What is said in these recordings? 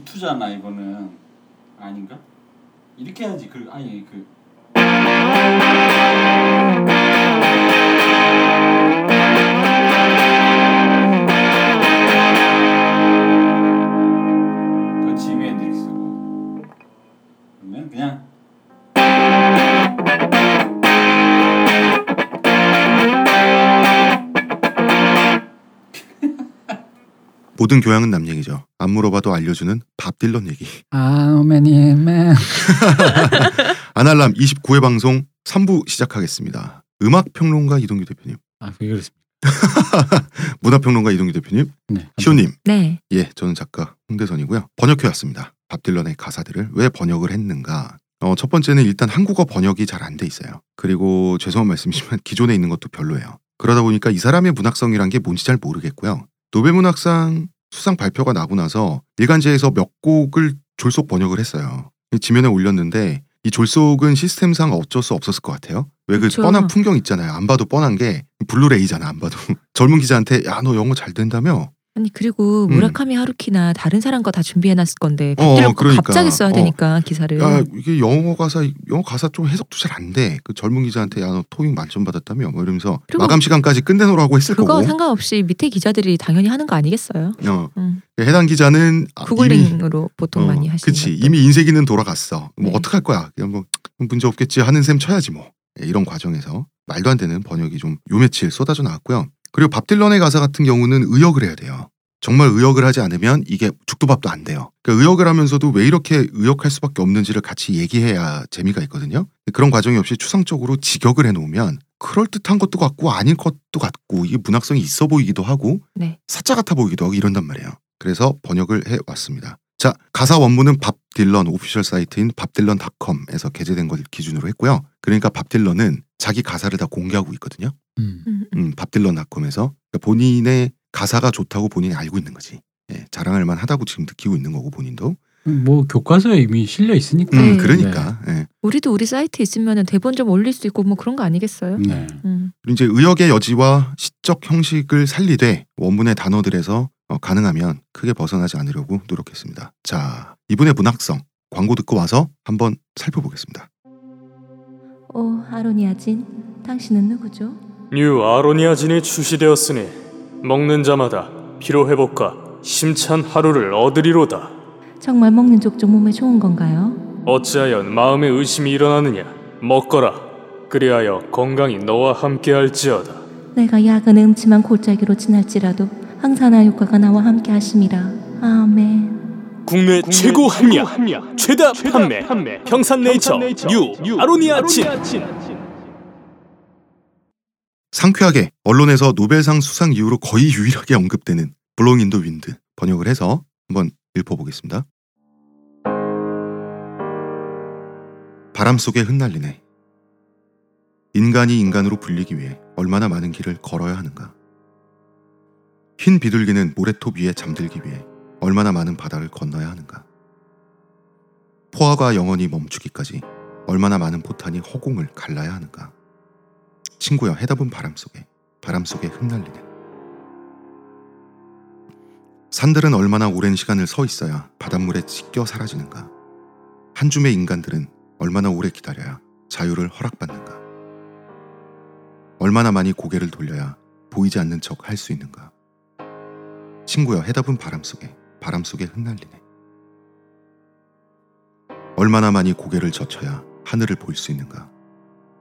유투잖아 이거는 아닌가? 이렇게 해야지 그 아니 그 모든 교양은 남 얘기죠. 안 물어봐도 알려주는 밥 딜런 얘기. How many men? 아날람 29회 방송 3부 시작하겠습니다. 음악 평론가 이동규 대표님, 아, 왜 그렇습니까? 문화 평론가 이동규 대표님, 네. 시호님, 네. 예, 저는 작가 홍대선이고요. 번역해 왔습니다. 밥 딜런의 가사들을 왜 번역을 했는가? 어, 첫 번째는 일단 한국어 번역이 잘 안 돼 있어요. 그리고 죄송한 말씀이지만 기존에 있는 것도 별로예요. 그러다 보니까 이 사람의 문학성이란 게 뭔지 잘 모르겠고요. 노벨 문학상 수상 발표가 나고 나서 일간지에서 몇 곡을 졸속 번역을 했어요. 지면에 올렸는데 이 졸속은 시스템상 어쩔 수 없었을 것 같아요. 왜그 그쵸. 뻔한 풍경 있잖아요. 안 봐도 뻔한 게 블루레이잖아. 안 봐도 젊은 기자한테 야 너 영어 잘 된다며 아니 그리고 음. 무라카미 하루키나 다른 사람 거다 준비해놨을 건데 어, 그러니까. 갑자기 써야 어. 되니까 기사를. 야 이게 영어 가사 영어 가사 좀 해석도 잘 안 돼. 그 젊은 기자한테 야너 토익 만점 받았다며 뭐 이러면서 마감 시간까지 끝내놓으라고 했을 그거 거고. 상관없이 밑에 기자들이 당연히 하는 거 아니겠어요? 어, 음. 해당 기자는 아, 이미 구글링으로 보통 어, 많이 하시는 그치 것들. 이미 인쇄기는 돌아갔어. 뭐 네. 어떡 할 거야? 그냥 뭐 문제 없겠지 하는 셈 쳐야지 뭐. 예, 이런 과정에서 말도 안 되는 번역이 좀 요 며칠 쏟아져 나왔고요. 그리고 밥 딜런의 가사 같은 경우는 의역을 해야 돼요. 정말 의역을 하지 않으면 이게 죽도밥도 안 돼요. 그러니까 의역을 하면서도 왜 이렇게 의역할 수밖에 없는지를 같이 얘기해야 재미가 있거든요. 그런 과정이 없이 추상적으로 직역을 해놓으면 그럴 듯한 것도 같고 아닐 것도 같고 이게 문학성이 있어 보이기도 하고 네. 사자 같아 보이기도 하고 이런단 말이에요. 그래서 번역을 해 왔습니다. 자, 가사 원문은 밥 딜런 official 사이트인 밥딜런.com에서 게재된 걸 기준으로 했고요. 그러니까 밥 딜런은 자기 가사를 다 공개하고 있거든요. 음. 음, 음. 음, 밥딜런.com에서 그러니까 본인의 가사가 좋다고 본인이 알고 있는 거지. 예, 자랑할 만하다고 지금 느끼고 있는 거고 본인도. 뭐 교과서에 이미 실려 있으니까. 음, 네. 그러니까. 예. 우리도 우리 사이트 있으면 대본 좀 올릴 수 있고 뭐 그런 거 아니겠어요? 네. 음. 그리고 이제 의역의 여지와 시적 형식을 살리되 원문의 단어들에서 어, 가능하면 크게 벗어나지 않으려고 노력했습니다. 자, 이분의 문학성 광고 듣고 와서 한번 살펴보겠습니다. 오 아로니아진, 당신은 누구죠? 뉴 아로니아진이 출시되었으니 먹는 자마다 피로 회복과 힘찬 하루를 얻으리로다. 정말 먹는 족족 몸에 좋은 건가요? 어찌하여 마음에 의심이 일어나느냐? 먹거라. 그리하여 건강이 너와 함께할지어다. 내가 약은 음침한 골짜기로 지날지라도 항산화 효과가 나와 함께 하심이라. 아멘. 국내, 최고 합리화, 최다, 판매, 평산네이처, 뉴, 아로니아진. 상쾌하게 언론에서 노벨상 수상 이후로 거의 유일하게 언급되는 Blowin' in the Wind 번역을 해서 한번 읽어보겠습니다. 바람 속에 흩날리네. 인간이 인간으로 불리기 위해 얼마나 많은 길을 걸어야 하는가. 흰 비둘기는 모래톱 위에 잠들기 위해 얼마나 많은 바다를 건너야 하는가. 포화가 영원히 멈추기까지 얼마나 많은 포탄이 허공을 갈라야 하는가. 친구여 해답은 바람 속에 바람 속에 흩날리네. 산들은 얼마나 오랜 시간을 서 있어야 바닷물에 찢겨 사라지는가. 한 줌의 인간들은 얼마나 오래 기다려야 자유를 허락받는가. 얼마나 많이 고개를 돌려야 보이지 않는 척 할 수 있는가. 친구여 해답은 바람 속에 바람 속에 흩날리네. 얼마나 많이 고개를 젖혀야 하늘을 볼 수 있는가.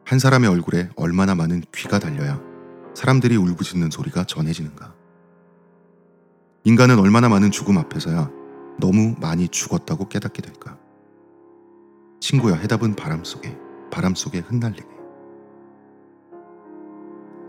한 사람의 얼굴에 얼마나 많은 귀가 달려야 사람들이 울부짖는 소리가 전해지는가. 인간은 얼마나 많은 죽음 앞에서야 너무 많이 죽었다고 깨닫게 될까. 친구야 해답은 바람 속에 바람 속에 흩날리네.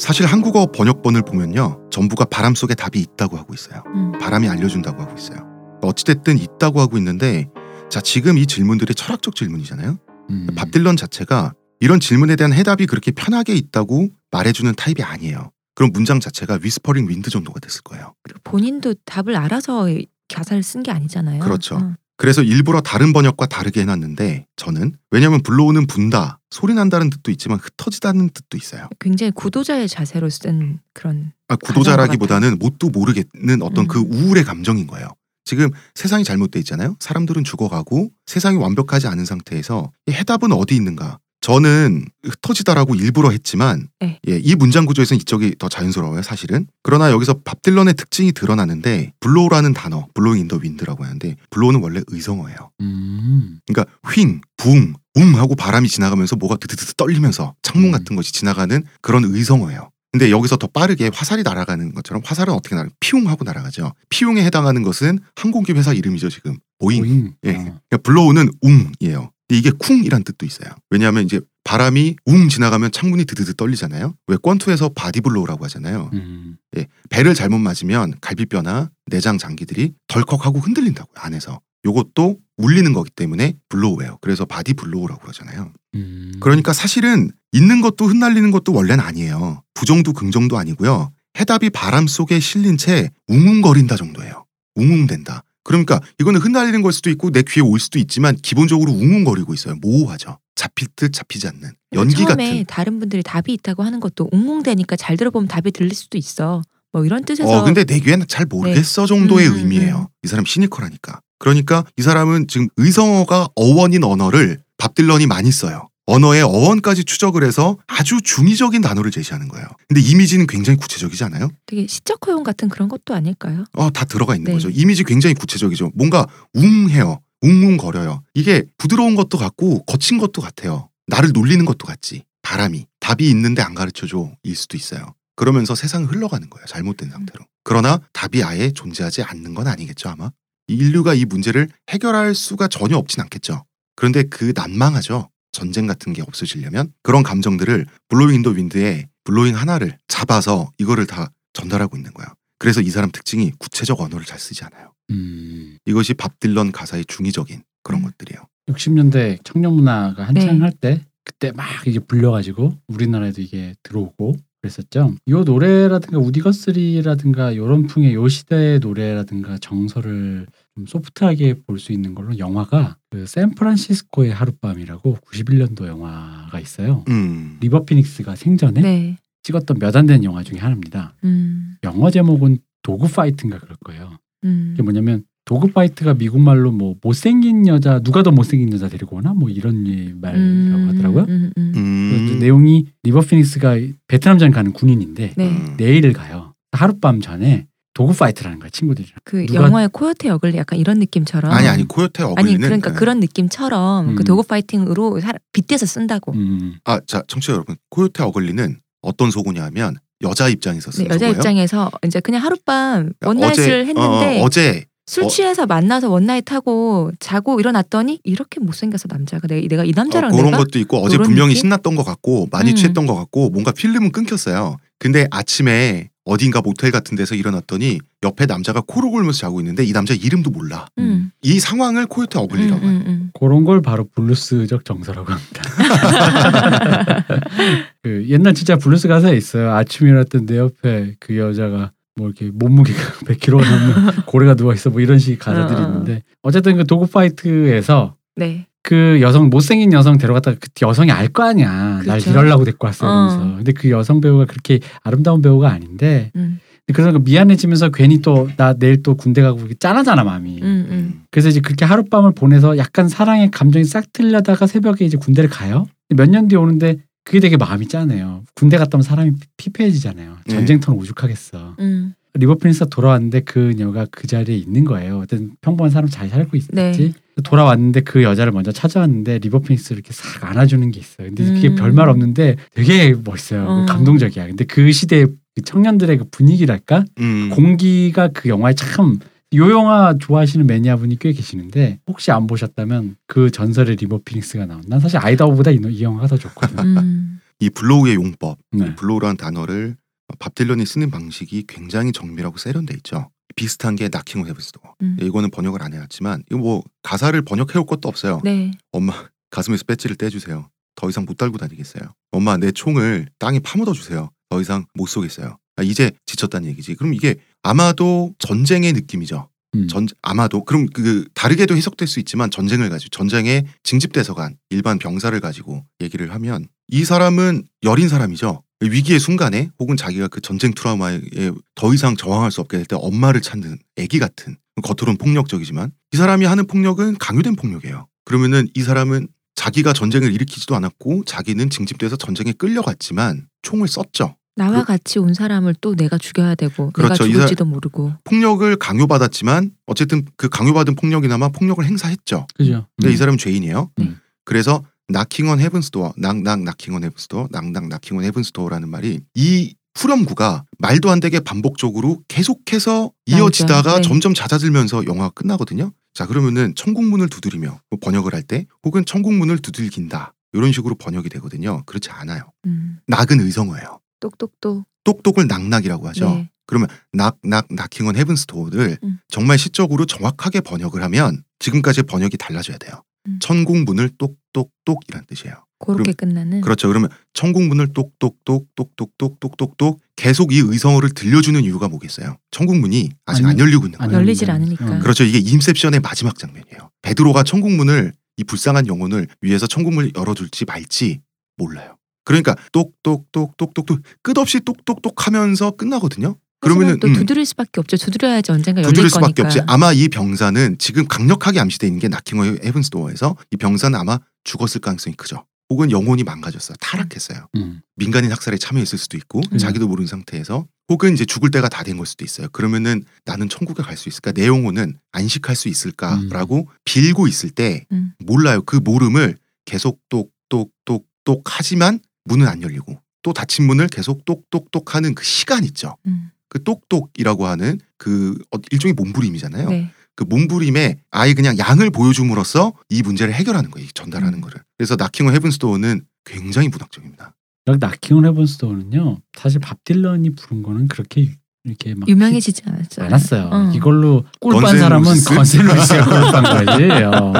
사실 한국어 번역본을 보면요 전부가 바람 속에 답이 있다고 하고 있어요. 음. 바람이 알려준다고 하고 있어요. 어찌됐든 있다고 하고 있는데 자 지금 이 질문들이 철학적 질문이잖아요. 음. 밥 딜런 자체가 이런 질문에 대한 해답이 그렇게 편하게 있다고 말해주는 타입이 아니에요. 그럼 문장 자체가 whispering wind 정도가 됐을 거예요. 본인도 답을 알아서 가사를 쓴 게 아니잖아요. 그렇죠. 어. 그래서 일부러 다른 번역과 다르게 해놨는데 저는 왜냐하면 blow는 분다 소리 난다는 뜻도 있지만 흩어지다는 뜻도 있어요. 굉장히 구도자의 자세로 쓴 그런 아, 구도자라기보다는 뭣도 모르겠는 어떤 음. 그 우울의 감정인 거예요. 지금 세상이 잘못돼 있잖아요. 사람들은 죽어가고 세상이 완벽하지 않은 상태에서 이 해답은 어디 있는가? 저는 흩어지다라고 일부러 했지만 네. 예, 이 문장 구조에서는 이쪽이 더 자연스러워요, 사실은. 그러나 여기서 밥 딜런의 특징이 드러나는데 blow라는 단어, blowing in the wind라고 하는데 blow는 원래 의성어예요. 음. 그러니까 휭, 붕, 웅 하고 바람이 지나가면서 뭐가 드드드 떨리면서 창문 음. 같은 것이 지나가는 그런 의성어예요. 근데 여기서 더 빠르게 화살이 날아가는 것처럼 화살은 어떻게 날아? 피웅 하고 날아가죠. 피웅에 해당하는 것은 항공기 회사 이름이죠 지금 보잉. 보잉. 예. 어. 그러니까 blow는 웅이에요. 근데 이게 쿵이란 뜻도 있어요. 왜냐하면 이제 바람이 웅 지나가면 창문이 드드드 떨리잖아요. 왜 권투에서 body blow라고 하잖아요. 음. 예, 배를 잘못 맞으면 갈비뼈나 내장 장기들이 덜컥하고 흔들린다고요 안에서. 요것도 울리는 거기 때문에 blow예요. 그래서 body blow라고 그러잖아요. 음. 그러니까 사실은 있는 것도 흩날리는 것도 원래는 아니에요. 부정도 긍정도 아니고요. 해답이 바람 속에 실린 채 웅웅거린다 정도예요. 웅웅댄다. 그러니까 이거는 흩날리는 걸 수도 있고 내 귀에 올 수도 있지만 기본적으로 웅웅거리고 있어요. 모호하죠. 잡힐 듯 잡히지 않는 연기 처음에 같은. 다른 분들이 답이 있다고 하는 것도 웅웅대니까 잘 들어보면 답이 들릴 수도 있어. 뭐 이런 뜻에서 어 근데 내 귀에는 잘 모르겠어 정도의 음, 음, 의미예요. 이 사람 시니컬하니까. 그러니까 이 사람은 지금 의성어가 어원인 언어를 밥 딜런이 많이 써요. 언어의 어원까지 추적을 해서 아주 중의적인 단어를 제시하는 거예요. 근데 이미지는 굉장히 구체적이지 않아요? 되게 시적 허용 같은 그런 것도 아닐까요? 어, 다 들어가 있는 네. 거죠. 이미지 굉장히 구체적이죠. 뭔가 웅해요. 웅웅거려요. 이게 부드러운 것도 같고 거친 것도 같아요. 나를 놀리는 것도 같지. 바람이 답이 있는데 안 가르쳐줘 일 수도 있어요. 그러면서 세상은 흘러가는 거예요. 잘못된 상태로. 그러나 답이 아예 존재하지 않는 건 아니겠죠 아마. 이 인류가 이 문제를 해결할 수가 전혀 없진 않겠죠. 그런데 그 난망하죠. 전쟁 같은 게 없어지려면 그런 감정들을 블로잉 인더 윈드에 블로잉 하나를 잡아서 이거를 다 전달하고 있는 거야. 그래서 이 사람 특징이 구체적 언어를 잘 쓰지 않아요. 음. 이것이 밥 딜런 가사의 중의적인 그런 음. 것들이에요. 60년대 청년 문화가 한창 네. 할때 그때 막 이게 불려가지고 우리나라에도 이게 들어오고 그랬었죠. 요 노래라든가 우디거스리라든가 요런 풍의 요 시대의 노래라든가 정서를 좀 소프트하게 볼 수 있는 걸로 영화가 그 샌프란시스코의 하룻밤이라고 91년도 영화가 있어요. 음. 리버 피닉스가 생전에 네. 찍었던 몇안 되는 영화 중에 하나입니다. 음. 영어 제목은 도그 파이트인가 그럴 거예요. 음. 이게 뭐냐면 도그 파이트가 미국 말로 뭐 못생긴 여자 누가 더 못생긴 여자 데리고 오나 뭐 이런 예 말이라고 하더라고요. 음, 음, 음. 그래서 음. 내용이 리버 피닉스가 베트남전 가는 군인인데 네. 음. 내일을 가요. 하룻밤 전에 도구 파이트라는 거야 친구들이랑. 그 누가- 영화의 코요테 어글리 약간 이런 느낌처럼 아니 아니 코요테 아니 어글리는 그러니까 네. 그런 느낌처럼 그 음. 도구 파이팅으로 사- 빗대서 쓴다고. 음. 아, 자, 청취자 여러분. 코요테 어글리는 어떤 소고냐면 여자 입장에서 네, 쓴 여자 소고예요. 입장에서 이제 그냥 하룻밤 그러니까 원나잇을 했는데 어, 어제 술 어. 취해서 만나서 원나잇 하고 자고 일어났더니 이렇게 못생겨서 남자가 내가, 내가 이 남자랑 어, 그런 내가 것도 있고 어제 분명히 느낌? 신났던 것 같고 많이 음. 취했던 것 같고 뭔가 필름은 끊겼어요. 근데 아침에 어딘가 모텔 같은 데서 일어났더니 옆에 남자가 코로 골면서 자고 있는데 이 남자 이름도 몰라. 음. 이 상황을 코요테 음, 어글리라고 해요. 음, 음. 그런 걸 바로 블루스적 정서라고 합니다. 그 옛날 진짜 블루스 가사에 있어요. 아침에 일어났던 내 옆에 그 여자가 뭐 이렇게 몸무게가 100kg 넘는 고래가 누워 있어 뭐 이런 식 가사들이 어, 어. 있는데 어쨌든 그 도구 파이트에서 네. 그 여성 못생긴 여성 데려갔다가 그 여성이 알 거 아니야. 날 그쵸. 이럴라고 데리고 왔어 어. 이러면서. 근데 그 여성 배우가 그렇게 아름다운 배우가 아닌데 음, 그래서 그 미안해지면서 괜히 또 나 내일 또 군대 가고 이렇게 짠하잖아 마음이. 음, 음. 그래서 이제 그렇게 하룻밤을 보내서 약간 사랑의 감정이 싹 틀려다가 새벽에 이제 군대를 가요. 몇 년 뒤에 오는데 그게 되게 마음이 짠해요. 군대 갔다 오면 사람이 피폐해지잖아요. 네. 전쟁터는 오죽하겠어. 음. 리버 프린스가 돌아왔는데 그녀가 그 자리에 있는 거예요. 어떤 평범한 사람 잘 살고 있었지. 네. 돌아왔는데 그 여자를 먼저 찾아왔는데 리버 프린스를 이렇게 싹 안아주는 게 있어요. 근데 그게 음. 별말 없는데 되게 멋있어요. 어. 감동적이야. 근데 그 시대 그 청년들의 그 분위기랄까 음. 공기가 그 영화에 참. 요 영화 좋아하시는 매니아 분이 꽤 계시는데 혹시 안 보셨다면 그 전설의 리버 피닉스가 나온 난 사실 아이다호보다 이, 이 영화가 더 좋거든. 음. 이 블로우의 용법, 네. 블로우라는 단어를 밥 딜런이 쓰는 방식이 굉장히 정밀하고 세련돼 있죠. 비슷한 게 나킹 헤브스도. 음. 이거는 번역을 안 해왔지만 이거 뭐 가사를 번역해올 것도 없어요. 네. 엄마 가슴에서 배지를 떼주세요. 더 이상 못 달고 다니겠어요. 엄마 내 총을 땅에 파묻어 주세요. 더 이상 못 쏘겠어요. 아, 이제 지쳤다는 얘기지. 그럼 이게 아마도 전쟁의 느낌이죠. 음. 전 아마도 그럼 그 다르게도 해석될 수 있지만 전쟁을 가지고 전쟁에 징집돼서 간 일반 병사를 가지고 얘기를 하면 이 사람은 여린 사람이죠. 위기의 순간에 혹은 자기가 그 전쟁 트라우마에 더 이상 저항할 수 없게 될 때 엄마를 찾는 아기 같은 겉으로는 폭력적이지만 이 사람이 하는 폭력은 강요된 폭력이에요. 그러면은 이 사람은 자기가 전쟁을 일으키지도 않았고 자기는 징집돼서 전쟁에 끌려갔지만 총을 썼죠. 나와 그- 같이 온 사람을 또 내가 죽여야 되고 그렇죠. 이 내가 사- 죽을지도 모르고. 폭력을 강요받았지만 어쨌든 그 강요받은 폭력이나마 폭력을 행사했죠. 그죠. 근데 음. 이 사람은 죄인이에요. 음. 그래서 나킹언 헤븐스도어, 낙낙 나킹언 헤븐스도어, 낙낙 나킹언 헤븐스도어라는 말이 이 후렴구가 말도 안 되게 반복적으로 계속해서 이어지다가 네. 점점 잦아들면서 영화가 끝나거든요. 자 그러면은 천국문을 두드리며 뭐 번역을 할 때 혹은 천국문을 두들긴다 이런 식으로 번역이 되거든요. 그렇지 않아요. 음. 낙은 의성어예요. 똑똑똑. 똑똑을 낙낙이라고 하죠. 네. 그러면 낙낙 나킹언 헤븐스토어를 음. 정말 시적으로 정확하게 번역을 하면 지금까지 번역이 달라져야 돼요. 음. 천국문을 똑 똑똑이란 뜻이에요. 그렇게 끝나는. 그렇죠. 그러면 천국문을 똑똑똑똑똑똑똑똑 계속 이 의성어를 들려주는 이유가 뭐겠어요? 천국문이 아직 아니, 안 열리고 있는 거예요. 열리질 않으니까. 그렇죠. 이게 인셉션의 마지막 장면이에요. 베드로가 천국문을 이 불쌍한 영혼을 위해서 천국문을 열어둘지 말지 몰라요. 그러니까 똑똑똑똑똑똑 끝없이 똑똑똑 하면서 끝나거든요. 그러면은 또 음, 두드릴 수밖에 없죠. 두드려야지 언젠가 열릴 두드릴 수밖에 거니까. 없지. 아마 이 병사는 지금 강력하게 암시돼 있는 게 나킹어 헤븐스 도어에서 이 병사는 아마 죽었을 가능성이 크죠. 혹은 영혼이 망가졌어요. 타락했어요. 음. 민간인 학살에 참여했을 수도 있고 음. 자기도 모르는 상태에서 혹은 이제 죽을 때가 다 된 걸 수도 있어요. 그러면은 나는 천국에 갈 수 있을까? 내 영혼은 안식할 수 있을까라고 빌고 있을 때 음. 몰라요. 그 모름을 계속 똑똑똑똑 하지만 문은 안 열리고 또 닫힌 문을 계속 똑똑똑 하는 그 시간 있죠. 음. 그 똑똑이라고 하는 그 어- 일종의 몸부림이잖아요. 네. 그 몸부림에 아예 그냥 양을 보여줌으로써 이 문제를 해결하는 거예요. 이 전달하는 음. 거를. 그래서 나킹어 헤븐스도어는 굉장히 문학적입니다. 여기 나킹온 헤븐스도어는요. 사실 밥 딜런이 부른 거는 그렇게 이렇게 막 유명해지지 않았어요. 않았어요. 어. 이걸로 건센 사람은 루이스? 건센 루이스가 꿀빤 거지. 어.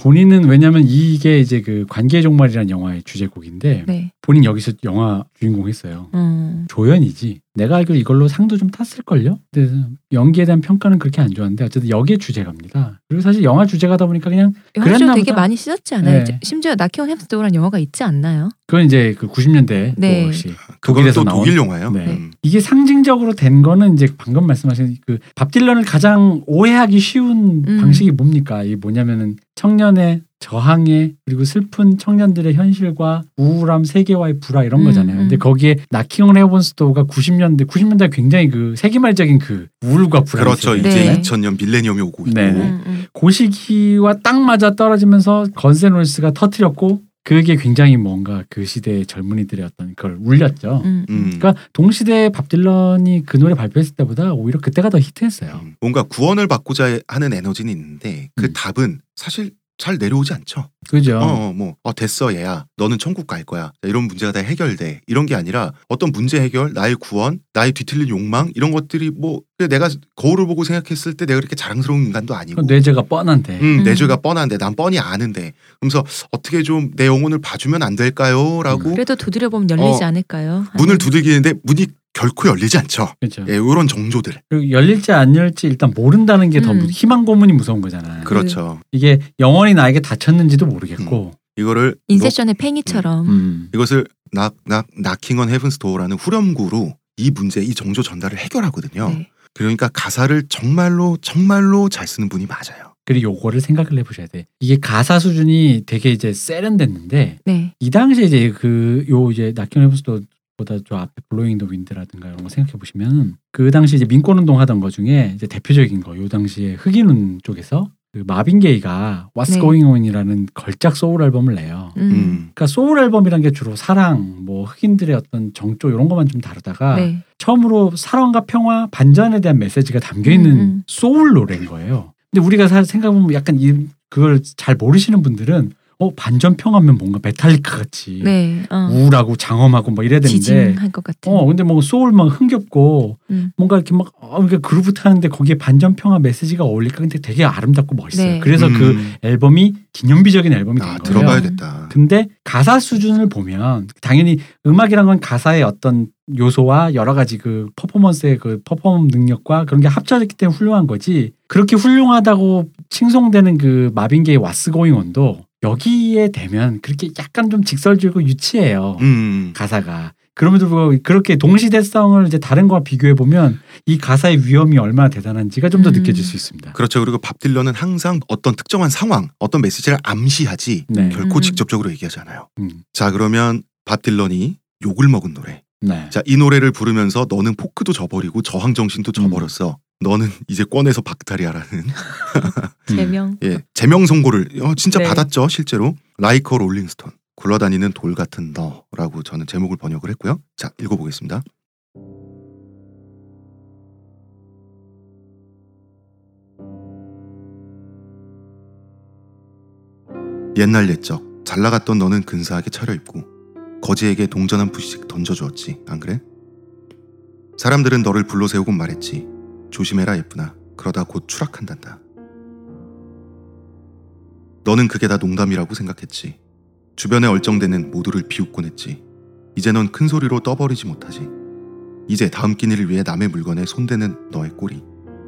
본인은 왜냐면 이게 이제 그 관계 종말이라는 영화의 주제곡인데 네. 본인 여기서 영화 주인공 했어요. 음. 조연이지. 내가 알기로 이걸로 상도 좀 탔을걸요? 근데 연기에 대한 평가는 그렇게 안 좋았는데 어쨌든 여기에 주제가입니다. 그리고 사실 영화 주제가다 보니까 그냥 영화쇼 그랬나 되게. 많이 쓰였지 않아요? 네. 심지어 나키온 햄스도어라는 영화가 있지 않나요? 그건 이제 그 90년대 네. 그것이 그건 독일에서 또 나온 독일 영화예요. 네. 음. 이게 상징적으로 된 거는 이제 방금 말씀하신 그 밥 딜런을 가장 오해하기 쉬운 음. 방식이 뭡니까? 이게 뭐냐면은 청년의 저항에 그리고 슬픈 청년들의 현실과 우울함 세계와의 불화 이런 음, 거잖아요. 근데 음. 거기에 나킹온 헤븐스도어가 90년대 90년대 굉장히 그 세기말적인 그 우울과 불안 그렇죠. 네. 이제 2000년 밀레니엄이 오고 있고 네, 네. 음, 음. 그 시기와 딱 맞아 떨어지면서 건센롤스가 터트렸고 그게 굉장히 뭔가 그 시대의 젊은이들의 어떤 그걸 울렸죠. 음, 음. 음. 그러니까 동시대에 밥 딜런이 그 노래 발표했을 때보다 오히려 그때가 더 히트했어요. 음. 뭔가 구원을 받고자 하는 에너지는 있는데 그 음. 답은 사실 잘 내려오지 않죠. 그죠? 어, 어, 뭐, 어, 됐어, 얘야. 너는 천국 갈 거야. 자, 이런 문제가 다 해결돼. 이런 게 아니라 어떤 문제 해결, 나의 구원, 나의 뒤틀린 욕망, 이런 것들이 뭐, 내가 거울을 보고 생각했을 때 내가 그렇게 자랑스러운 인간도 아니고. 그건 뇌제가 뻔한데. 음, 내 음. 죄가 뻔한데, 난 뻔히 아는데. 그러면서 어떻게 좀 내 영혼을 봐주면 안 될까요? 라고 그래도 두드려 보면 열리지 어, 않을까요? 문을. 두들기는데 문이 결코 열리지 않죠. 그렇죠. 예, 이런 정조들. 그리고 열릴지 안 열릴지 일단 모른다는 게더 음. 희망 고문이 무서운 거잖아요. 그렇죠. 이게 영원히 나에게 닫혔는지도 모르겠고. 이거를 인셉션의 팽이처럼. 음. 이것을 낙낙 나킹언 헤븐스 도어라는 후렴구로 이 문제, 이 정조 전달을 해결하거든요. 네. 그러니까 가사를 정말로 정말로 잘 쓰는 분이 맞아요. 그리고 요거를 생각을 해보셔야 돼. 이게 가사 수준이 되게 이제 세련됐는데 네. 이 당시에 이제 그 요 이제 Knockin' Heaven's Door 보다 저 앞에 Blowin' the Wind라든가 이런 거 생각해 보시면 그 당시 이제 민권 운동 하던 거 중에 이제 대표적인 거 요 당시에 흑인운 쪽에서 그 마빈 게이가 What's 네. Going On이라는 걸작 소울 앨범을 내요. 음. 음. 그러니까 소울 앨범이란 게 주로 사랑, 뭐 흑인들의 어떤 정조 이런 것만 좀 다루다가 네. 처음으로 사랑과 평화, 반전에 대한 메시지가 담겨 있는 음, 음. 소울 노래인 거예요. 근데 우리가 사- 생각해 보면 약간 이 그걸 잘 모르시는 분들은 어 반전 평화면 뭔가 메탈리카 같이 네. 어. 우울하고 장엄하고 막 이래야 되는데. 어 근데 뭐 소울 막 흥겹고 음. 뭔가 이렇게 막 어, 이렇게 그루브 타는데 거기에 반전 평화 메시지가 어울릴까 근데 되게 아름답고 멋있어요. 네. 그래서 그 음. 앨범이 기념비적인 앨범이 된 아, 거예요. 들어봐야겠다. 근데 가사 수준을 보면 당연히 음악이란 건 가사의 어떤 요소와 여러 가지 그 퍼포먼스의 그 퍼포먼 능력과 그런 게 합쳐졌기 때문에 훌륭한 거지. 그렇게 훌륭하다고 칭송되는 그 마빈 게이 What's Going On도 여기에 되면 그렇게 약간 좀 직설적이고 유치해요. 음. 가사가. 그럼에도 불구하고 그렇게 동시대성을 이제 다른 거와 비교해 보면 이 가사의 위엄이 얼마나 대단한지가 좀더 음. 느껴질 수 있습니다. 그렇죠. 그리고 밥 딜런은 항상 어떤 특정한 상황, 어떤 메시지를 암시하지 네. 결코 음. 직접적으로 얘기하지 않아요. 음. 자 그러면 밥 딜런이 욕을 먹은 노래. 네. 자이 노래를 부르면서 너는 포크도 져버리고 저항 정신도 음. 져버렸어. 너는 이제 꺼내서 박탈이야라는 음. 제명. 예 제명 선고를 어, 진짜 네. 받았죠 실제로. Like a Rolling Stone 굴러다니는 돌 같은 너라고 저는 제목을 번역을 했고요. 자 읽어보겠습니다. 옛날 옛적 잘 나갔던 너는 근사하게 차려입고 거지에게 동전한 푸씩 던져주었지 안 그래? 사람들은 너를 불러 세우곤 말했지 조심해라 예쁘나. 그러다 곧 추락한단다. 너는 그게 다 농담이라고 생각했지. 주변에 얼쩡대는 모두를 비웃곤 했지. 이제 넌 큰 소리로 떠버리지 못하지. 이제 다음 끼니를 위해 남의 물건에 손대는 너의 꼴이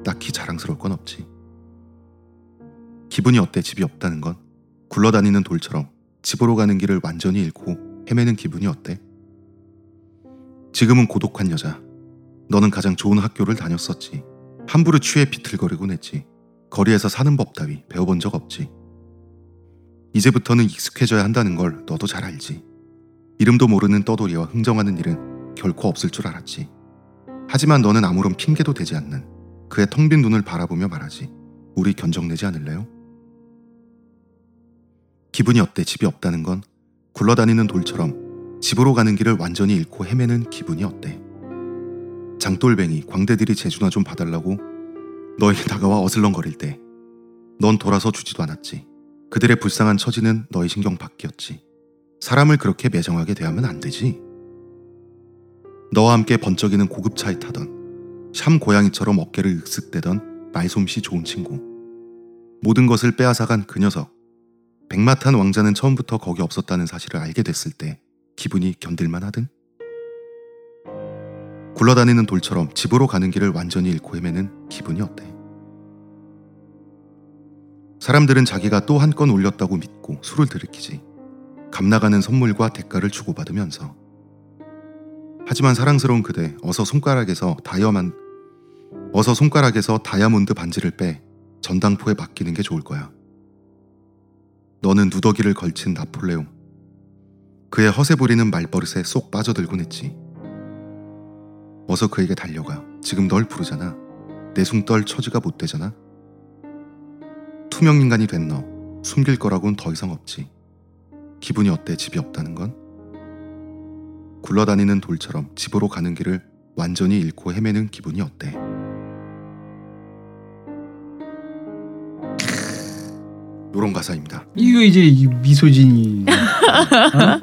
딱히 자랑스러울 건 없지. 기분이 어때? 집이 없다는 건? 굴러다니는 돌처럼 집으로 가는 길을 완전히 잃고 헤매는 기분이 어때? 지금은 고독한 여자. 너는 가장 좋은 학교를 다녔었지. 함부로 취해 비틀거리곤 했지. 거리에서 사는 법 따위 배워본 적 없지. 이제부터는 익숙해져야 한다는 걸 너도 잘 알지. 이름도 모르는 떠돌이와 흥정하는 일은 결코 없을 줄 알았지. 하지만 너는 아무런 핑계도 되지 않는 그의 텅 빈 눈을 바라보며 말하지. 우리 견적내지 않을래요? 기분이 어때 집이 없다는 건 굴러다니는 돌처럼 집으로 가는 길을 완전히 잃고 헤매는 기분이 어때? 장돌뱅이 광대들이 재주나 좀 봐달라고 너에게 다가와 어슬렁거릴 때 넌 돌아서 주지도 않았지. 그들의 불쌍한 처지는 너의 신경 밖이었지. 사람을 그렇게 매정하게 대하면 안 되지. 너와 함께 번쩍이는 고급차에 타던 샴 고양이처럼 어깨를 윽쓱대던 말솜씨 좋은 친구. 모든 것을 빼앗아간 그 녀석. 백마탄 왕자는 처음부터 거기 없었다는 사실을 알게 됐을 때 기분이 견딜만 하든? 굴러다니는 돌처럼 집으로 가는 길을 완전히 잃고 헤매는 기분이 어때? 사람들은 자기가 또 한 건 올렸다고 믿고 술을 들이키지. 값나가는 선물과 대가를 주고받으면서. 하지만 사랑스러운 그대, 어서 손가락에서 다이아만 어서 손가락에서 다이아몬드 반지를 빼 전당포에 맡기는 게 좋을 거야. 너는 누더기를 걸친 나폴레옹. 그의 허세 부리는 말버릇에 쏙 빠져들곤 했지. 어서 그에게 달려가. 지금 널 부르잖아. 내숭떨 처지가 못 되잖아. 투명 인간이 된 너. 숨길 거라곤 더 이상 없지. 기분이 어때 집이 없다는 건? 굴러다니는 돌처럼 집으로 가는 길을 완전히 잃고 헤매는 기분이 어때? 요런 가사입니다. 이거 이제 이 misogyny 어?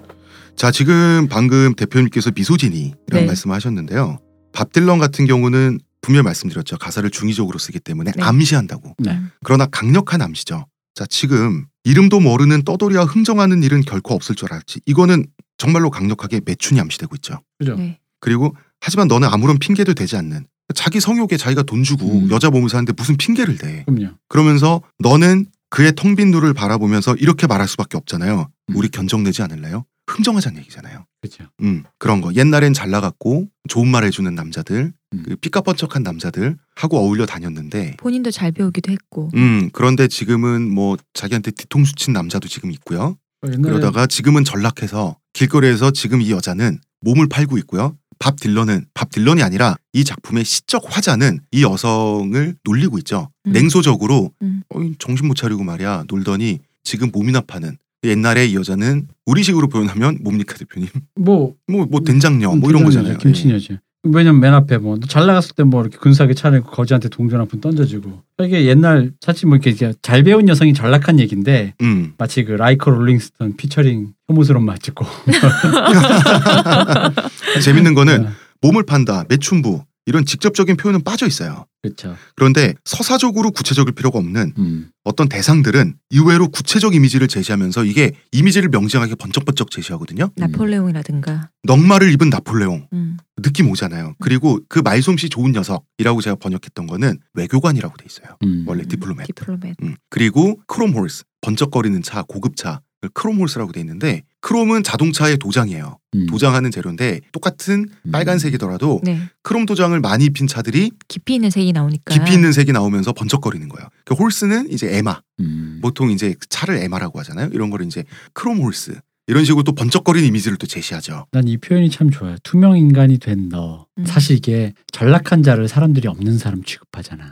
자, 지금 방금 대표님께서 misogyny라는 네. 말씀을 하셨는데요. 밥 딜런 같은 경우는 분명히 말씀드렸죠. 가사를 중의적으로 쓰기 때문에 네. 암시한다고. 네. 그러나 강력한 암시죠. 자, 지금 이름도 모르는 떠돌이와 흥정하는 일은 결코 없을 줄 알았지. 이거는 정말로 강력하게 매춘이 암시되고 있죠. 그죠? 네. 그리고 하지만 너는 아무런 핑계도 되지 않는 자기 성욕에 자기가 돈 주고 음. 여자 몸을 사는데 무슨 핑계를 대. 그럼요. 그러면서 너는 그의 텅 빈 눈을 바라보면서 이렇게 말할 수밖에 없잖아요. 음. 우리 견적내지 않을래요? 흥정하자는 얘기잖아요. 그렇죠. 음, 그런 거. 옛날엔 잘 나갔고 좋은 말 해주는 남자들, 음. 그 삐까뻔쩍한 남자들 하고 어울려 다녔는데, 본인도 잘 배우기도 했고. 음, 그런데 지금은 뭐 자기한테 뒤통수 친 남자도 지금 있고요. 옛날에 그러다가 지금은 전락해서 길거리에서 지금 이 여자는 몸을 팔고 있고요. 밥 딜런은 밥 딜런이 아니라 이 작품의 시적 화자는 이 여성을 놀리고 있죠. 음. 냉소적으로 음. 어이, 정신 못 차리고 말이야 놀더니 지금 몸이나 파는 옛날에 이 여자는 우리식으로 표현하면 뭡니까 대표님? 뭐 뭐 뭐 된장녀 뭐 이런 김치녀죠, 거잖아요. 예. 김치녀지. 왜냐면 맨 앞에 뭐 잘 나갔을 때 뭐 이렇게 근사하게 차려입고 거지한테 동전 한 푼 던져주고 이게 옛날 사실 뭐 이렇게 잘 배운 여성이 전락한 얘기인데 음. 마치 그 Like a Rolling Stone featuring 혐오스러운 맛 찍고 재밌는 거는 네, 몸을 판다, 매춘부 이런 직접적인 표현은 빠져 있어요. 그렇죠. 그런데 서사적으로 구체적일 필요가 없는 음. 어떤 대상들은 의외로 구체적 이미지를 제시하면서 이게 이미지를 명징하게 번쩍번쩍 제시하거든요. 나폴레옹이라든가. 넝마를 입은 나폴레옹 음. 느낌 오잖아요. 그리고 그 말솜씨 좋은 녀석이라고 제가 번역했던 거는 외교관이라고 돼 있어요. 음. 원래 diplomat. diplomat. 음. 그리고 chrome horse 번쩍거리는 차 고급차 chrome horse라고 돼 있는데 크롬은 자동차의 도장이에요. 음. 도장하는 재료인데 똑같은 음. 빨간색이더라도 네. 크롬 도장을 많이 핀 차들이 깊이 있는 색이 나오니까. 깊이 있는 색이 나오면서 번쩍거리는 거예요. 그 horse는 이제 애마. 음. 보통 이제 차를 애마라고 하잖아요. 이런 거를 이제 chrome horse. 이런 식으로 또 번쩍거리는 이미지를 또 제시하죠. 난 이 표현이 참 좋아요. 투명 인간이 된 너. 음. 사실 이게 전락한 자를 사람들이 없는 사람 취급하잖아.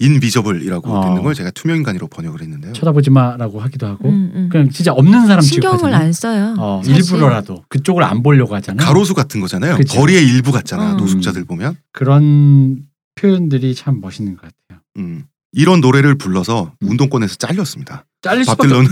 인비저블이라고 어. 되는 걸 제가 투명인간이로 번역을 했는데요. 쳐다보지 마라고 하기도 하고 음, 음. 그냥 진짜 없는 사람 신경을 취급하잖아. 안 써요. 어. 일부러라도 그쪽을 안 보려고 하잖아. 가로수 같은 거잖아요. 그치. 거리의 일부 같잖아. 음. 노숙자들 보면. 그런 표현들이 참 멋있는 것 같아요. 음. 이런 노래를 불러서 음. 운동권에서 잘렸습니다. 잘릴 수밖에 밥딜런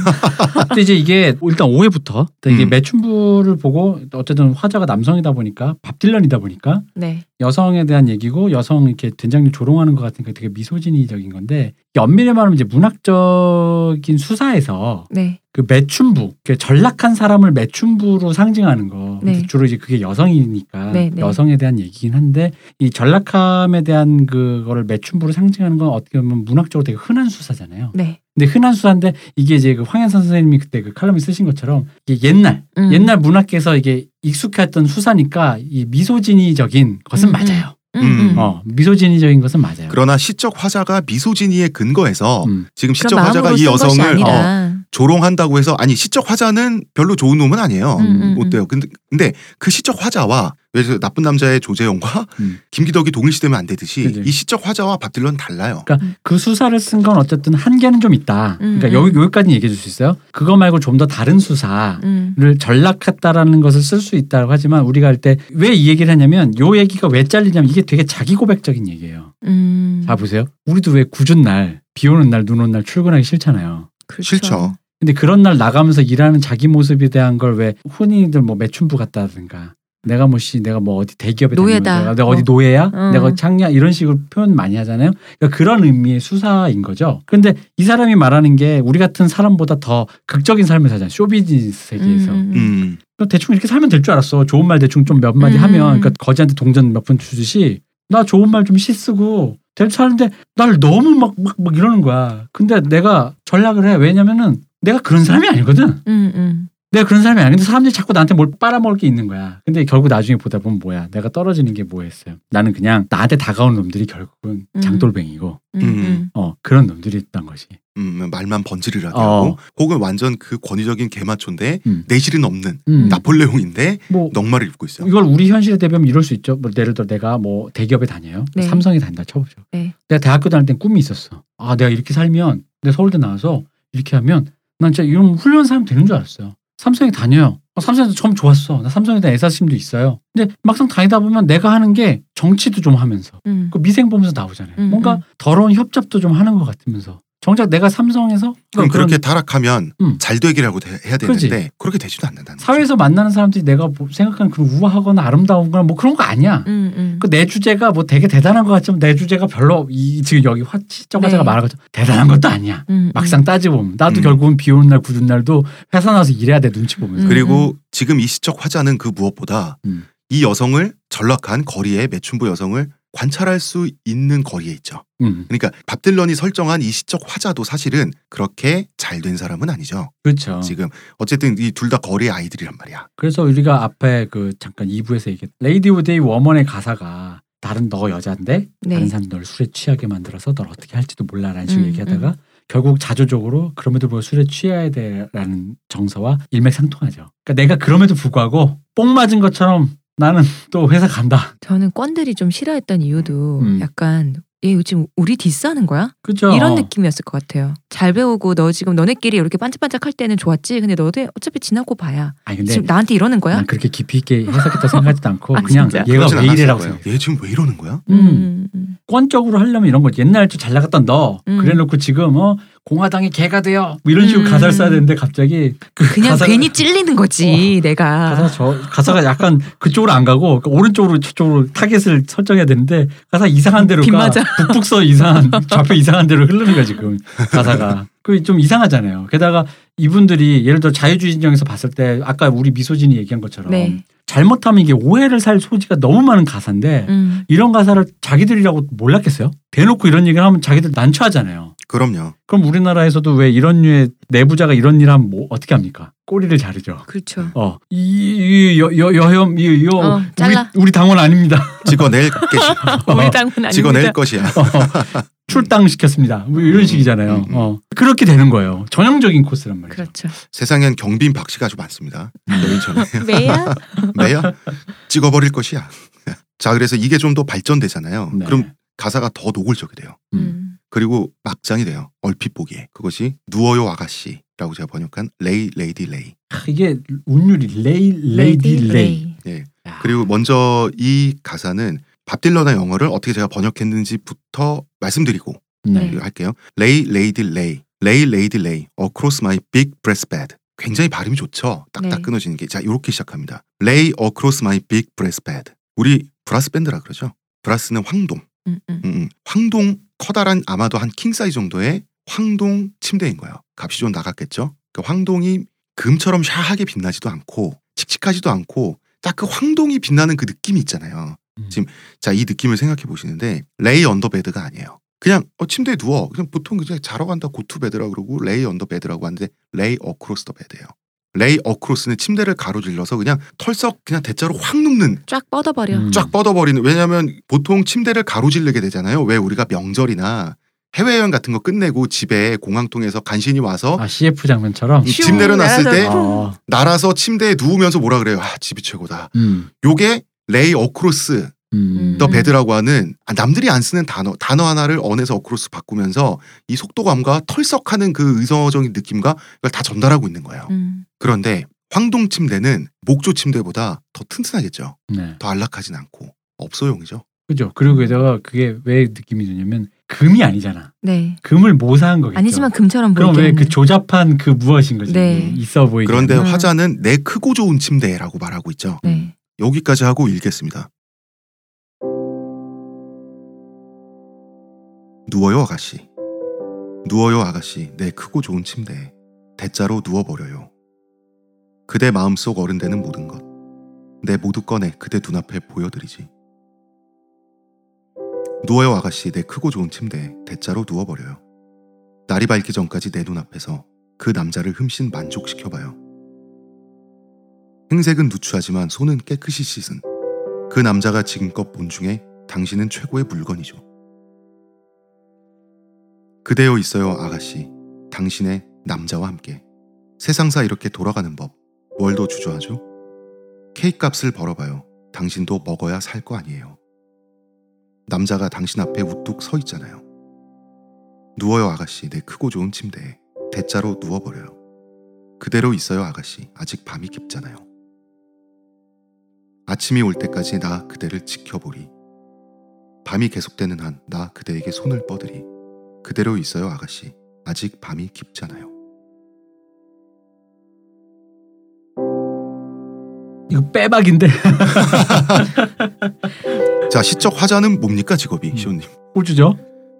근데 이제 이게 일단 오해부터 이게 음. 매춘부를 보고 어쨌든 화자가 남성이다 보니까 밥 딜런이다 보니까 네. 여성에 대한 얘기고 여성 이렇게 된장님 조롱하는 것 같으니까 되게 미소진이적인 건데 엄밀히 말하면 이제 문학적인 수사에서 네. 그 매춘부 그 전락한 사람을 매춘부로 상징하는 거 네. 주로 이제 그게 여성이니까 네, 네. 여성에 대한 얘기긴 한데 이 전락함에 대한 그거를 매춘부로 상징하는 건 어떻게 보면 문학적으로 되게 흔한 수사잖아요. 네. 근데 흔한 수사인데 이게 이제 그 황현선 선생님이 그때 그 칼럼에 쓰신 것처럼 이게 옛날 음. 옛날 문학계에서 이게 익숙했던 수사니까 이 미소진이적인 것은 음, 맞아요. 음, 음. 음. 어 미소진이적인 것은 맞아요. 그러나 시적 화자가 미소진이에 근거해서 음. 지금 시적 화자가 이 여성을 어. 조롱한다고 해서 아니 시적 화자는 별로 좋은 놈은 아니에요. 음, 음, 못 돼요. 근데 근데 그 시적 화자와 왜 나쁜 남자의 조재영과 음. 김기덕이 동일시되면 안 되듯이 그지. 이 시적 화자와 밥 딜런 달라요. 그러니까 그 수사를 쓴 건 어쨌든 한계는 좀 있다. 음, 그러니까 음. 여기 여기까지 얘기해 줄 수 있어요. 그거 말고 좀 더 다른 수사를 음. 전락했다라는 것을 쓸 수 있다고 하지만 우리가 할 때 왜 이 얘기를 하냐면 요 얘기가 왜 잘리냐면 이게 되게 자기 고백적인 얘기예요. 음. 자 보세요. 우리도 왜 궂은 날, 비 오는 날, 눈 오는 날 출근하기 싫잖아요. 그렇죠. 싫죠. 근데 그런 날 나가면서 일하는 자기 모습에 대한 걸왜 흔히들 뭐 매춘부 같다든가 내가 뭐씨 내가 뭐 어디 대기업에 노예다. 다니는 거야. 내가 어. 어디 노예야? 어. 내가 창녀냐 이런 식으로 표현 많이 하잖아요. 그러니까 그런 의미의 수사인 거죠. 근데 이 사람이 말하는 게 우리 같은 사람보다 더 극적인 삶을 살잖아요. 쇼비즈니스 세계에서. 음, 음, 음. 음. 대충 이렇게 살면 될 줄 알았어. 좋은 말 대충 좀 몇 마디 음. 하면 그러니까 거지한테 동전 몇 푼 주듯이 나 좋은 말 좀 시 쓰고 알았는데 날 너무 막 막 막 이러는 거야. 근데 내가 전략을 해. 왜냐면은 내가 그런 사람이 아니거든. 음, 음. 내가 그런 사람이. 근데 사람들이 자꾸 나한테 뭘 빨아먹을 게 있는 거야. 근데 결국 나중에 보다 보면 뭐야. 내가 떨어지는 게 뭐였어요. 나는 그냥 나한테 다가오는 놈들이 결국은 음. 장돌뱅이고 음, 음. 음. 어 그런 놈들이 있단 것이. 음, 말만 번지르르하게 어. 하고 혹은 완전 그 권위적인 개마초인데 음. 내실은 없는 음. 나폴레옹인데 뭐 넉마를 입고 있어요. 이걸 우리 현실에 대비하면 이럴 수 있죠. 뭐 예를 들어 내가 뭐 대기업에 다녀요. 네. 삼성에 다닌다 쳐보죠. 네. 내가 대학교 다닐 땐 꿈이 있었어. 아 내가 이렇게 살면 내 서울대 나와서 이렇게 하면 난 진짜 이런 훌륭한 사람 되는 줄 알았어요. 삼성에 다녀요. 어, 삼성에서 처음 좋았어. 나 삼성에 대한 애사심도 있어요. 근데 막상 다니다 보면 내가 하는 게 정치도 좀 하면서 음. 그 미생 보면서 나오잖아요. 음, 뭔가 음. 더러운 협잡도 좀 하는 것 같으면서 정작 내가 삼성에서 그럼 그런 그렇게 타락하면 음. 잘 되기라고 돼- 해야 그렇지. 되는데 그렇게 되지도 않는다는. 사회에서 만나는 사람들이 내가 뭐 생각하는 그런 우아하거나 아름다운 거나 뭐 그런 거 아니야. 음, 음. 그내 주제가 뭐 되게 대단한 것 같지만 내 주제가 별로 이 지금 여기 화치적 화자가 네. 말한 것처럼 대단한 것도 아니야. 음, 막상 따지고 보면 나도 음. 결국은 비 오는 날 굳은 날도 회사 나와서 일해야 돼 눈치 보면서. 음. 그리고 지금 이 시적 화자는 그 무엇보다 음. 이 여성을 전락한 거리의 매춘부 여성을 관찰할 수 있는 거리에 있죠. 음, 그러니까 밥 딜런이 설정한 이 시적 화자도 사실은 그렇게 잘 된 사람은 아니죠. 그렇죠. 지금 어쨌든 이 둘 다 거리의 아이들이란 말이야. 그래서 우리가 앞에 그 잠깐 2부에서 얘기했 Rainy Day Women의 가사가 다른 너 여자인데 네. 다른 사람이 널 술에 취하게 만들어서 널 어떻게 할지도 몰라라는 식으로 음, 얘기하다가 결국 자조적으로 그럼에도 불구하고 술에 취해야 돼라는 정서와 일맥상통하죠. 그러니까 내가 그럼에도 불구하고 뽕 맞은 것처럼 나는 또 회사 간다. 저는 꼰대들이 좀 싫어했던 이유도 음. 약간 얘 지금 우리 디스하는 거야? 그죠? 이런 느낌이었을 것 같아요. 잘 배우고 너 지금 너네끼리 이렇게 반짝반짝할 때는 좋았지. 근데 너네 어차피 지나고 봐야 아니 근데 지금 나한테 이러는 거야? 난 그렇게 깊이 있게 해석했다 생각하지도 않고 아, 그냥 진짜? 얘가 왜 이래라고. 생각해. 얘 지금 왜 이러는 거야? 음. 음, 음. 권적으로 하려면 이런 거지. 옛날 좀잘 나갔던 너 음. 그래놓고 지금 어 공화당의 개가 되어 뭐 이런 식으로 음. 가사를 써야 되는데 갑자기 그 그냥 가사가- 괜히 찔리는 거지 내가. 가사 저 가사가 약간 그쪽으로 안 가고 그러니까 오른쪽으로 저쪽으로 타겟을 설정해야 되는데 가사 이상한 데로 빗가 맞아. 북북서 이상한 좌표 이상한 데로 흐르는 거야 지금 가사가 그 좀 이상하잖아요. 게다가 이분들이 예를 들어 자유주의 진영에서 봤을 때 아까 우리 미소진이 얘기한 것처럼 네. 잘못하면 이게 오해를 살 소지가 너무 많은 가사인데 음. 이런 가사를 자기들이라고 몰랐겠어요? 대놓고 이런 얘기를 하면 자기들 난처하잖아요. 그럼요. 그럼 우리나라에서도 왜 이런 류의 내부자가 이런 일 하면 뭐 어떻게 합니까? 꼬리를 자르죠. 그렇죠. 어, 이여여 여혐 이요 어, 우리 잘라. 우리 당원 아닙니다. 찍어낼 것이야. 우리 당은 아닙니다. 찍어낼 것이야. 어, 출당 시켰습니다. 뭐 이런 음, 식이잖아요. 음, 음. 어, 그렇게 되는 거예요. 전형적인 코스란 말이죠. 그렇죠. 세상엔 경빈 박씨가 아주 많습니다. 여인처럼. 매야? 매야 찍어버릴 것이야. 자 그래서 이게 좀 더 발전되잖아요. 네. 그럼 가사가 더 노골적이 돼요. 음. 그리고 막장이 돼요. 얼핏 보기에 그것이 누워요 아가씨라고 제가 번역한 Lay Lady Lay. 아, 이게 운율이 Lay Lady Lay. 예. 야, 그리고 먼저 이 가사는 밥 딜런의 영어를 어떻게 제가 번역했는지부터 말씀드리고 네. 할게요. lay lady lay lay lady lay across my big brass bed. 굉장히 발음이 좋죠. 딱딱 네. 끊어지는 게. 자 이렇게 시작합니다. lay across my big brass bed. 우리 브라스 밴드라 그러죠. brass는 황동. 음, 음. 음, 음. 황동 커다란 아마도 한 킹 사이즈 정도의 황동 침대인 거예요. 값이 좀 나갔겠죠. 그 황동이 금처럼 샤하게 빛나지도 않고 칙칙하지도 않고 딱 그 황동이 빛나는 그 느낌이 있잖아요. 음. 지금 자 이 느낌을 생각해 보시는데 lay on the bed가 아니에요. 그냥 어, 침대에 누워. 그냥 보통 그냥 자러 간다 go to bed라 그러고 lay on the bed라고 하는데 lay across the bed예요. lay across는 침대를 가로질러서 그냥 털썩 그냥 대자로 확 눕는 쫙 뻗어버려. 음. 쫙 뻗어버리는 왜냐하면 보통 침대를 가로질르게 되잖아요. 왜 우리가 명절이나 해외여행 같은 거 끝내고 집에 공항통에서 간신히 와서 아 CF 장면처럼. 이집 내려놨을 날아서 때 어, 날아서 침대에 누우면서 뭐라 그래요. 아 집이 최고다. 음, 요게 lay across 음. the 음. bed라고 하는 아, 남들이 안 쓰는 단어 단어 하나를 on에서 across 바꾸면서 이 속도감과 털썩하는 그 의성어적인 느낌과 이걸 다 전달하고 있는 거예요. 음. 그런데 황동 침대는 목조 침대보다 더 튼튼하겠죠. 네. 더 안락하진 않고 업소용이죠. 그죠. 그리고 게다가 그게 왜 느낌이 드냐면 금이 아니잖아. 네. 금을 모사한 거겠죠. 아니지만 금처럼 그럼 왜 그 조잡한 그 무엇인 거지? 네. 있어 보이게. 그런데 음. 화자는 내 크고 좋은 침대라고 말하고 있죠. 네. 여기까지 하고 읽겠습니다. 누워요 아가씨. 누워요 아가씨 내 크고 좋은 침대에 대자로 누워버려요. 그대 마음속 어른되는 모든 것. 내 모두 꺼내 그대 눈앞에 보여드리지. 누워요 아가씨 내 크고 좋은 침대에 대자로 누워버려요. 날이 밝기 전까지 내 눈앞에서 그 남자를 흠씬 만족시켜봐요. 행색은 누추하지만 손은 깨끗이 씻은 그 남자가 지금껏 본 중에 당신은 최고의 물건이죠. 그대여 있어요, 아가씨. 당신의 남자와 함께. 세상사 이렇게 돌아가는 법. 뭘 더 주저하죠? 케이크 값을 벌어봐요. 당신도 먹어야 살 거 아니에요. 남자가 당신 앞에 우뚝 서 있잖아요. 누워요, 아가씨. 내 크고 좋은 침대에. 대자로 누워버려요. 그대로 있어요, 아가씨. 아직 밤이 깊잖아요. 아침이 올 때까지 나 그대를 지켜보리. 밤이 계속되는 한 나 그대에게 손을 뻗으리. 그대로 있어요, 아가씨. 아직 밤이 깊잖아요. 이거 빼박인데 자, 시적 화자는 뭡니까 직업이 음. 시온님? 꼴주죠.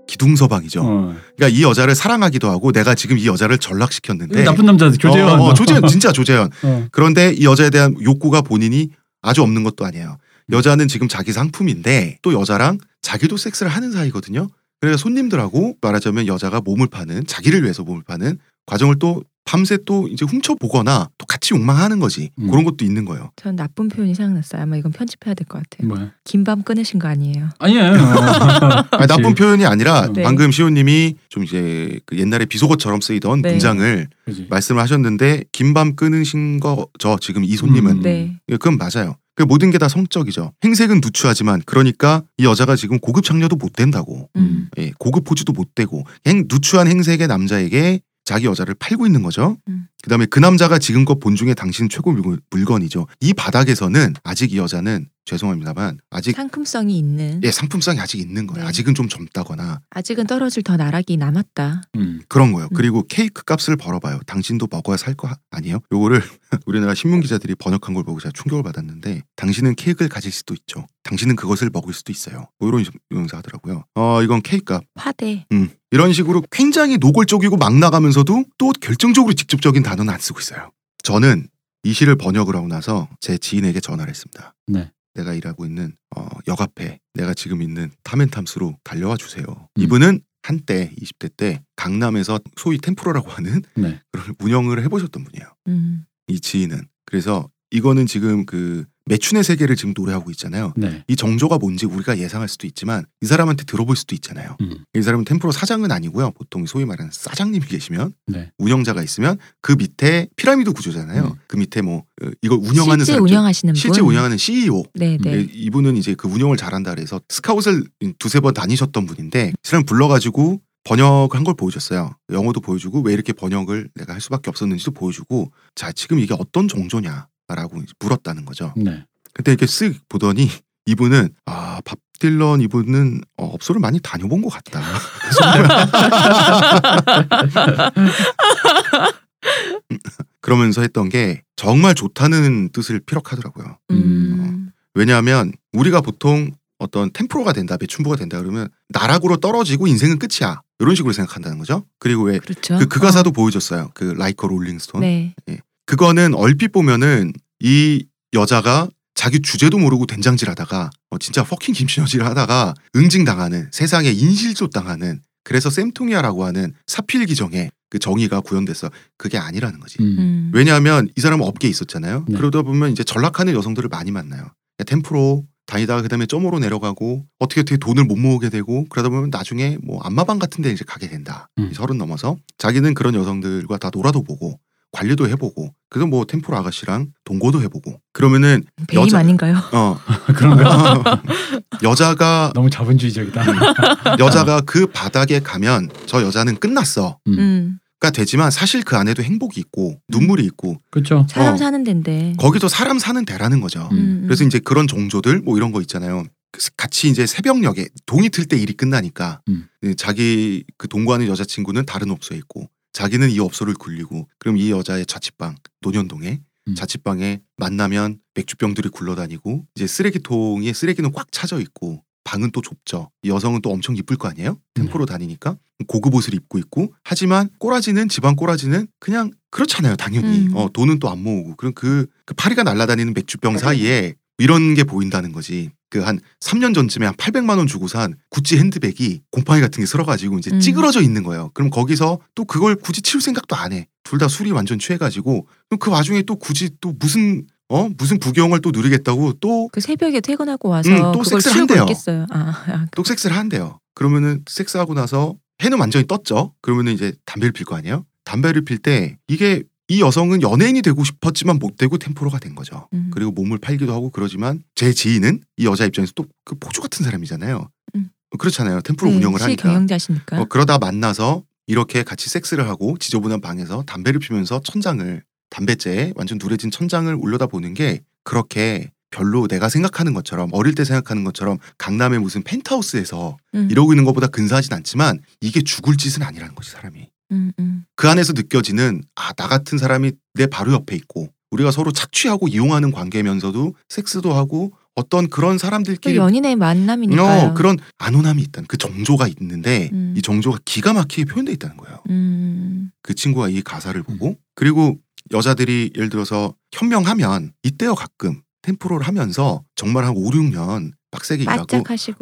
기둥서방이죠. 어. 그러니까 이 여자를 사랑하기도 하고 내가 지금 이 여자를 전락시켰는데 나쁜 남자 조재현. 어, 어, 조재현 진짜 조재현. 어. 그런데 이 여자에 대한 욕구가 본인이 아주 없는 것도 아니에요. 여자는 지금 자기 상품인데 또 여자랑 자기도 섹스를 하는 사이거든요. 그러니까 손님들하고 말하자면 여자가 몸을 파는 자기를 위해서 몸을 파는 과정을 또 밤새 또 이제 훔쳐보거나 또 같이 욕망하는 거지 음. 그런 것도 있는 거예요. 전 나쁜 표현이 생각났어요. 아마 이건 편집해야 될 것 같아요. 뭐야? 긴밤 끊으신 거 아니에요? 아니에요. 아니, 나쁜 표현이 아니라 네. 방금 시호님이 좀 이제 그 옛날에 비속어처럼 쓰이던 네. 문장을 그지. 말씀을 하셨는데 긴밤 끊으신 거죠 지금 이 손님은 음. 네. 예, 그건 맞아요. 그 모든 게 다 성적이죠. 행색은 누추하지만 그러니까 이 여자가 지금 고급 장녀도 못 된다고. 음. 예, 고급 포즈도 못 되고 행 누추한 행색의 남자에게 자기 여자를 팔고 있는 거죠. 음. 그다음에 그 남자가 지금껏 본 중에 당신 최고 물건, 물건이죠. 이 바닥에서는 아직 이 여자는 죄송합니다만 아직 상품성이 있는 예, 상품성이 아직 있는 거예요. 네. 아직은 좀 젊다거나 아직은 떨어질 더 나락이 남았다. 음. 그런 거예요. 음. 그리고 케이크 값을 벌어봐요. 당신도 먹어야 살 거 아니에요? 요거를 우리나라 신문 기자들이 번역한 걸 보고 제가 충격을 받았는데 당신은 케이크를 가질 수도 있죠. 당신은 그것을 먹을 수도 있어요. 뭐 이런 용사 하더라고요. 어 이건 케이크 값. 화대. 음. 이런 식으로 굉장히 노골적이고 막 나가면서도 또 결정적으로 직접적인 단어는 안 쓰고 있어요. 저는 이 시를 번역을 하고 나서 제 지인에게 전화를 했습니다. 네. 내가 일하고 있는 어, 역 앞에 내가 지금 있는 탐앤탐스로 달려와 주세요. 음. 이분은 한때 20대 때 강남에서 소위 템프로라고 하는 네. 그런 운영을 해보셨던 분이에요. 음. 이 지인은 그래서 이거는 지금 그 매춘의 세계를 지금 노래하고 있잖아요. 네. 이 정조가 뭔지 우리가 예상할 수도 있지만 이 사람한테 들어볼 수도 있잖아요. 음. 이 사람은 템프로 사장은 아니고요. 보통 소위 말하는 사장님이 계시면 네. 운영자가 있으면 그 밑에 피라미드 구조잖아요. 음. 그 밑에 뭐 어, 이걸 운영하는 실제 사람 운영하시는 분. 실제 운영하는 CEO 네, 네. 예, 이분은 이제 그 운영을 잘한다 그래서 스카웃을 두세 번 다니셨던 분인데 이 사람 불러가지고 번역한 걸 보여줬어요. 영어도 보여주고 왜 이렇게 번역을 내가 할 수밖에 없었는지도 보여주고 자 지금 이게 어떤 정조냐 라고 물었다는 거죠. 네. 그때 이렇게 쓱 보더니 이분은 아 밥 딜런 이분은 어, 업소를 많이 다녀본 것 같다. 그러면서 했던 게 정말 좋다는 뜻을 피력하더라고요. 음. 왜냐하면 우리가 보통 어떤 텐프로가 된다, 매춘부가 된다 그러면 나락으로 떨어지고 인생은 끝이야. 이런 식으로 생각한다는 거죠. 그리고 왜그 그렇죠. 그 가사도 보여줬어요. 그 Like a Rolling Stone. 네. 그거는 얼핏 보면은 이 여자가 자기 주제도 모르고 된장질 하다가 어, 진짜 fucking 김치녀질 하다가 응징당하는 세상에 인실좆 당하는 그래서 쌤통이야라고 하는 사필귀정의 그 정의가 구현돼서 그게 아니라는 거지. 음. 음. 왜냐하면 이 사람은 업계에 있었잖아요. 네. 그러다 보면 이제 전락하는 여성들을 많이 만나요. 야, 템프로 다니다가 그다음에 점으로 내려가고 어떻게 어떻게 돈을 못 모으게 되고 그러다 보면 나중에 뭐 안마방 같은 데 이제 가게 된다. 음. 서른 넘어서 자기는 그런 여성들과 다 놀아도 보고 관리도 해보고 그래서 뭐 템프로 아가씨랑 동거도 해보고 그러면은 배임 여자- 아닌가요? 어 그런가? 여자가 너무 자본주의적이다. 여자가 그 바닥에 가면 저 여자는 끝났어. 음. 음. 가 되지만 사실 그 안에도 행복이 있고 눈물이 있고 그렇죠. 사람 어. 사는 데인데. 거기도 사람 사는 데라는 거죠. 음. 그래서 이제 그런 정조들 뭐 이런 거 있잖아요. 그래서 같이 이제 새벽녘에 동이 틀 때 일이 끝나니까 음. 예, 자기 그 동거하는 여자친구는 다른 업소에 있고 자기는 이 업소를 굴리고 그럼 이 여자의 자취방 논현동에 음. 자취방에 만나면 맥주병들이 굴러다니고 이제 쓰레기통에 쓰레기는 꽉 차져 있고 방은 또 좁죠. 이 여성은 또 엄청 이쁠 거 아니에요? 템포로 다니니까 고급 옷을 입고 있고 하지만 꼬라지는 집안 꼬라지는 그냥 그렇잖아요. 당연히 음. 어, 돈은 또 안 모으고 그럼 그, 그 파리가 날아다니는 맥주병 사이에 이런 게 보인다는 거지. 그 한 3년 전쯤에 한 800만 원 주고 산 구찌 핸드백이 곰팡이 같은 게 쓸어가지고 이제 음. 찌그러져 있는 거예요. 그럼 거기서 또 그걸 굳이 치울 생각도 안 해. 둘 다 술이 완전 취해가지고 그럼 그 와중에 또 굳이 또 무슨 어 무슨 부경을 또 누리겠다고 또 그 새벽에 퇴근하고 와서 음, 또 섹스를 한대요. 있겠어요. 아, 아, 또 섹스를 한대요. 그러면은 섹스하고 나서 해는 완전히 떴죠. 그러면은 이제 담배를 필 거 아니에요? 담배를 필 때 이게 이 여성은 연예인이 되고 싶었지만 못 되고 템포로가 된 거죠. 음. 그리고 몸을 팔기도 하고 그러지만 제 지인은 이 여자 입장에서 또 그 포주 같은 사람이잖아요. 음. 그렇잖아요. 템포로 네, 운영을 시 하니까. 경영자시니까. 어, 그러다 만나서 이렇게 같이 섹스를 하고 지저분한 방에서 담배를 피면서 천장을 담배째에 완전 누래진 천장을 올려다 보는 게 그렇게 별로 내가 생각하는 것처럼 어릴 때 생각하는 것처럼 강남의 무슨 펜트하우스에서 음, 이러고 있는 것보다 근사하진 않지만 이게 죽을 짓은 아니라는 거지 사람이. 음, 음. 그 안에서 느껴지는 아 나 같은 사람이 내 바로 옆에 있고 우리가 서로 착취하고 이용하는 관계면서도 섹스도 하고 어떤 그런 또 사람들끼리 연인의 만남이니까요. 어, 그런 안온함이 있다는 그 정조가 있는데 음. 이 정조가 기가 막히게 표현돼 있다는 거예요. 음, 그 친구가 이 가사를 보고 그리고 여자들이 예를 들어서 현명하면 이때요 가끔 텐프로를 하면서 정말 한 5, 6년 빡세게 일하고.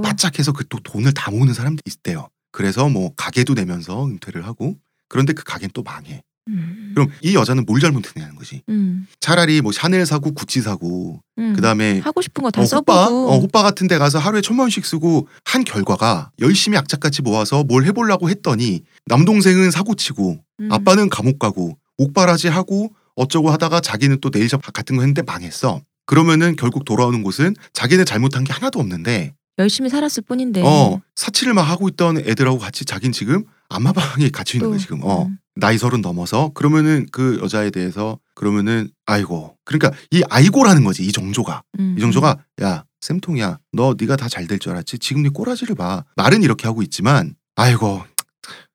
바짝해서 그 또 돈을 다 모으는 사람들이 있대요. 그래서 뭐 가게도 내면서 은퇴를 하고 그런데 그 가게는 또 망해. 음, 그럼 이 여자는 뭘 잘못했냐는 거지. 음, 차라리 뭐 샤넬 사고 구찌 사고 음. 그다음에 하고 싶은 거다 어, 써보고. 호빠 어, 호빠 같은 데 가서 하루에 천만 원씩 쓰고 한 결과가 열심히 악착같이 모아서 뭘 해보려고 했더니 남동생은 사고치고 음. 아빠는 감옥 가고 옥바라지 하고 어쩌고 하다가 자기는 또 네일샵 같은 거 했는데 망했어. 그러면은 결국 돌아오는 곳은 자기는 잘못한 게 하나도 없는데 열심히 살았을 뿐인데. 어 사치를 막 하고 있던 애들하고 같이 자긴 지금 안마방에 갇혀 있는 또, 거야 지금. 어 음. 나이 서른 넘어서 그러면은 그 여자에 대해서 그러면은 아이고. 그러니까 이 아이고라는 거지 이 정조가. 음, 이 정조가 야 쌤통이야. 너 네가 다 잘 될 줄 알았지? 지금 네 꼬라지를 봐. 말은 이렇게 하고 있지만 아이고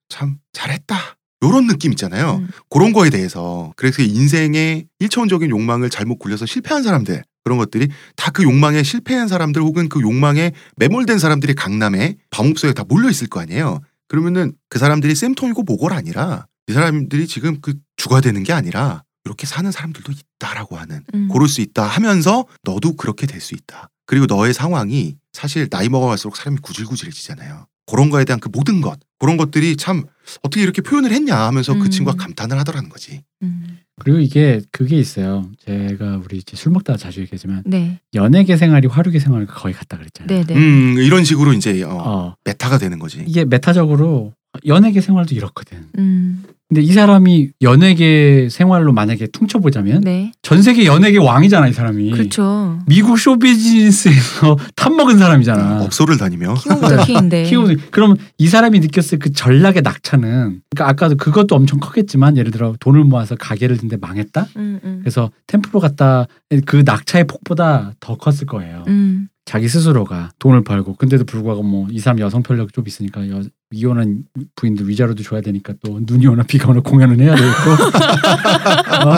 참 잘했다. 요런 느낌 있잖아요. 음. 그런 거에 대해서. 그래서 인생의 일차원적인 욕망을 잘못 굴려서 실패한 사람들 그런 것들이 다 그 욕망에 실패한 사람들 혹은 그 욕망에 매몰된 사람들이 강남에 밤업소에 다 몰려 있을 거 아니에요 그러면은 그 사람들이 쌤통이고 뭐고가 아니라 이 사람들이 지금 그 죽어야 되는 게 아니라 이렇게 사는 사람들도 있다라고 하는 음. 고를 수 있다 하면서 너도 그렇게 될 수 있다. 그리고 너의 상황이 사실 나이 먹어갈수록 사람이 구질구질해지잖아요. 그런 거에 대한 그 모든 것 그런 것들이 참 어떻게 이렇게 표현을 했냐 하면서 그 음. 친구가 감탄을 하더라는 거지. 음. 그리고 이게 그게 있어요. 제가 우리 이제 술 먹다가 자주 얘기하지만 네. 연예계 생활이 화류계 생활과 거의 같다 그랬잖아요. 네, 네. 음 이런 식으로 이제 어, 어, meta가 되는 거지. 이게 meta적으로 연예계 생활도 이렇거든. 음. 근데 이 사람이 연예계 생활로 만약에 퉁쳐보자면 네. 전 세계 연예계 왕이잖아 이 사람이. 그렇죠. 미국 쇼비즈니스에서 top 먹은 사람이잖아. 업소를 다니며 king of the king인데. 키우는 그럼 이 사람이 느꼈을 그 전락의 낙차는 그러니까 아까도 그것도 엄청 컸겠지만 예를 들어 돈을 모아서 가게를 든데 망했다. 음, 음. 그래서 텐프로 갔다 그 낙차의 폭보다 더 컸을 거예요. 음. 자기 스스로가 돈을 벌고 근데도 불구하고 뭐 이 사람 여성 편력이 좀 있으니까 여, 이혼한 부인들 위자료도 줘야 되니까 또 눈이 오나 비가 오나 공연은 해야 되고 어?